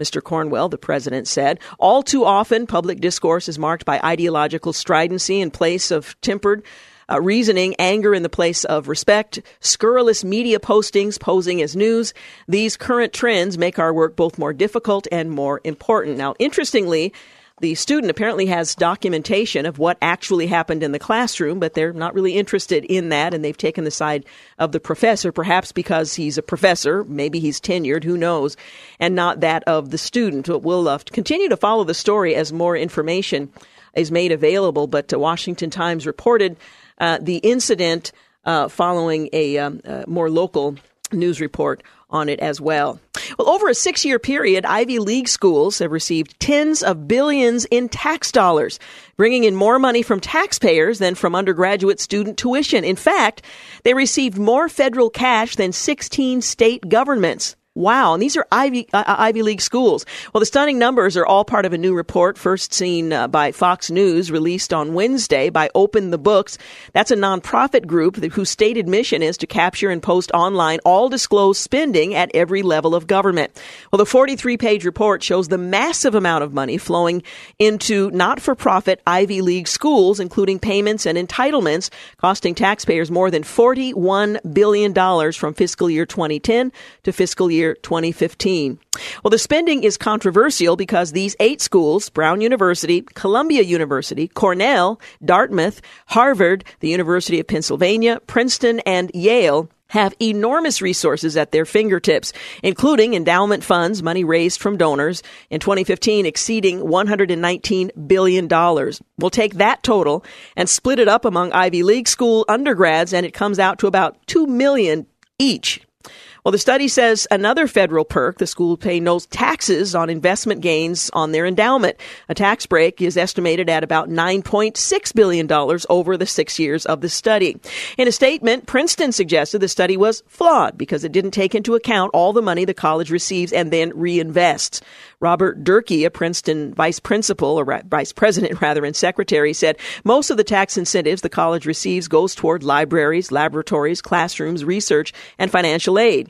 Mr. Cornwell, the president, said. All too often, public discourse is marked by ideological stridency in place of tempered uh, reasoning, anger in the place of respect, scurrilous media postings posing as news. These current trends make our work both more difficult and more important. Now, interestingly, the student apparently has documentation of what actually happened in the classroom, but they're not really interested in that, and they've taken the side of the professor, perhaps because he's a professor, maybe he's tenured, who knows, and not that of the student. But We'll uh, continue to follow the story as more information is made available, but the Washington Times reported uh, the incident uh, following a, um, a more local news report on it as well. Well, over a six year period, Ivy League schools have received tens of billions in tax dollars, bringing in more money from taxpayers than from undergraduate student tuition. In fact, they received more federal cash than 16 state governments. Wow. And these are Ivy, uh, uh, Ivy League schools. Well, the stunning numbers are all part of a new report first seen uh, by Fox News released on Wednesday by Open the Books. That's a nonprofit group whose stated mission is to capture and post online all disclosed spending at every level of government. Well, the 43 page report shows the massive amount of money flowing into not for profit Ivy League schools, including payments and entitlements costing taxpayers more than $41 billion from fiscal year 2010 to fiscal year year 2015. Well, the spending is controversial because these eight schools, Brown University, Columbia University, Cornell, Dartmouth, Harvard, the University of Pennsylvania, Princeton, and Yale, have enormous resources at their fingertips, including endowment funds, money raised from donors, in 2015 exceeding $119 billion. We'll take that total and split it up among Ivy League school undergrads, and it comes out to about 2 million each. Well, the study says another federal perk, the school pay no taxes on investment gains on their endowment. A tax break is estimated at about $9.6 billion over the six years of the study. In a statement, Princeton suggested the study was flawed because it didn't take into account all the money the college receives and then reinvests. Robert Durkee, a Princeton vice principal or vice president rather and secretary said most of the tax incentives the college receives goes toward libraries, laboratories, classrooms, research, and financial aid.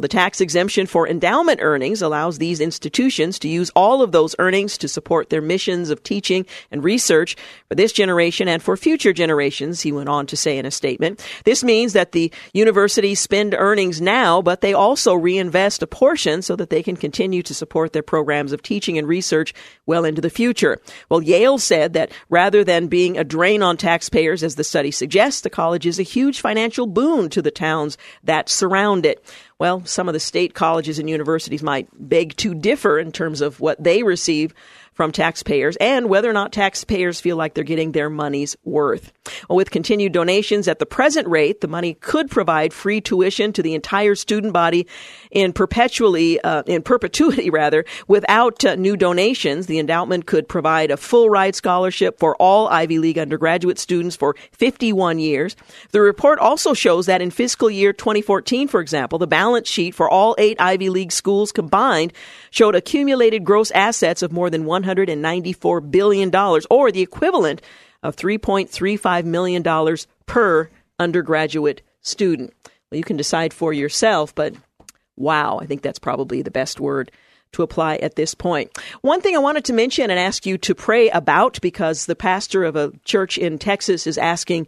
Well, the tax exemption for endowment earnings allows these institutions to use all of those earnings to support their missions of teaching and research for this generation and for future generations, he went on to say in a statement. This means that the universities spend earnings now, but they also reinvest a portion so that they can continue to support their programs of teaching and research well into the future. Well, Yale said that rather than being a drain on taxpayers, as the study suggests, the college is a huge financial boon to the towns that surround it. Well, some of the state colleges and universities might beg to differ in terms of what they receive from taxpayers and whether or not taxpayers feel like they're getting their money's worth. Well, with continued donations at the present rate, the money could provide free tuition to the entire student body in perpetually, uh, in perpetuity rather, without uh, new donations. The endowment could provide a full ride scholarship for all Ivy League undergraduate students for 51 years. The report also shows that in fiscal year 2014, for example, the balance sheet for all eight Ivy League schools combined showed accumulated gross assets of more than $194 billion, or the equivalent of $3.35 million per undergraduate student. Well, you can decide for yourself, but wow, I think that's probably the best word to apply at this point. One thing I wanted to mention and ask you to pray about because the pastor of a church in Texas is asking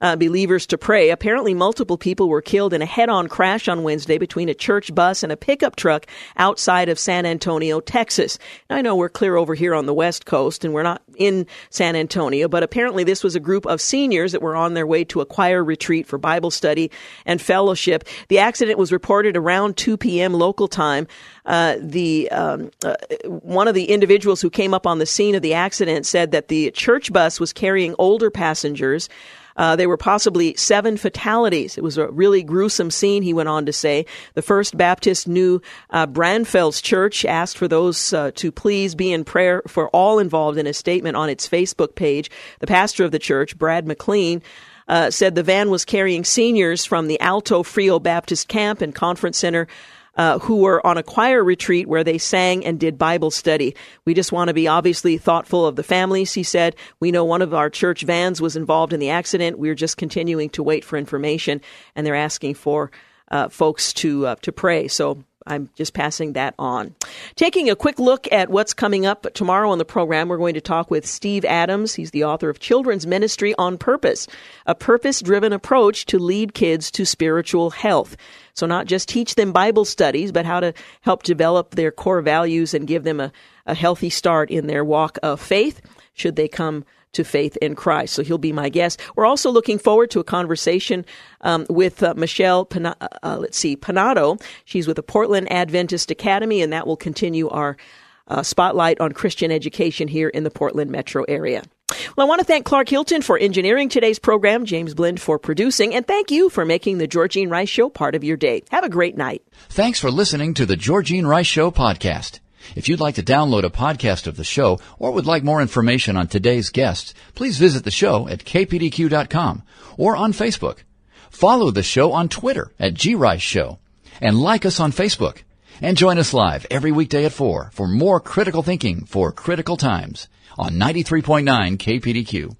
uh, believers to pray. Apparently, multiple people were killed in a head on crash on Wednesday between a church bus and a pickup truck outside of San Antonio, Texas. Now, I know we're clear over here on the West Coast and we're not in San Antonio, but apparently, this was a group of seniors that were on their way to a choir retreat for Bible study and fellowship. The accident was reported around 2 p.m. local time. Uh, the um, uh, one of the individuals who came up on the scene of the accident said that the church bus was carrying older passengers. Uh, there were possibly seven fatalities. It was a really gruesome scene, he went on to say. The First Baptist New uh, Braunfels Church asked for those uh, to please be in prayer for all involved in a statement on its Facebook page. The pastor of the church, Brad McLean, uh, said the van was carrying seniors from the Alto Frio Baptist Camp and Conference Center uh, who were on a choir retreat where they sang and did Bible study. We just want to be obviously thoughtful of the families, he said. We know one of our church vans was involved in the accident. We're just continuing to wait for information, and they're asking for uh, folks to uh, to pray. So I'm just passing that on. Taking a quick look at what's coming up tomorrow on the program, we're going to talk with Steve Adams. He's the author of Children's Ministry on Purpose, a purpose driven approach to lead kids to spiritual health. So, not just teach them Bible studies, but how to help develop their core values and give them a, a healthy start in their walk of faith should they come to faith in Christ. So he'll be my guest. We're also looking forward to a conversation um, with uh, Michelle, uh, uh, let's see, Panado. She's with the Portland Adventist Academy, and that will continue our uh, spotlight on Christian education here in the Portland metro area. Well, I want to thank Clark Hilton for engineering today's program, James Blend for producing, and thank you for making the Georgine Rice Show part of your day. Have a great night. Thanks for listening to the Georgine Rice Show podcast. If you'd like to download a podcast of the show or would like more information on today's guests, please visit the show at kpdq.com or on Facebook. Follow the show on Twitter at grice show and like us on Facebook. And join us live every weekday at 4 for more critical thinking for critical times on 93.9 KPDQ.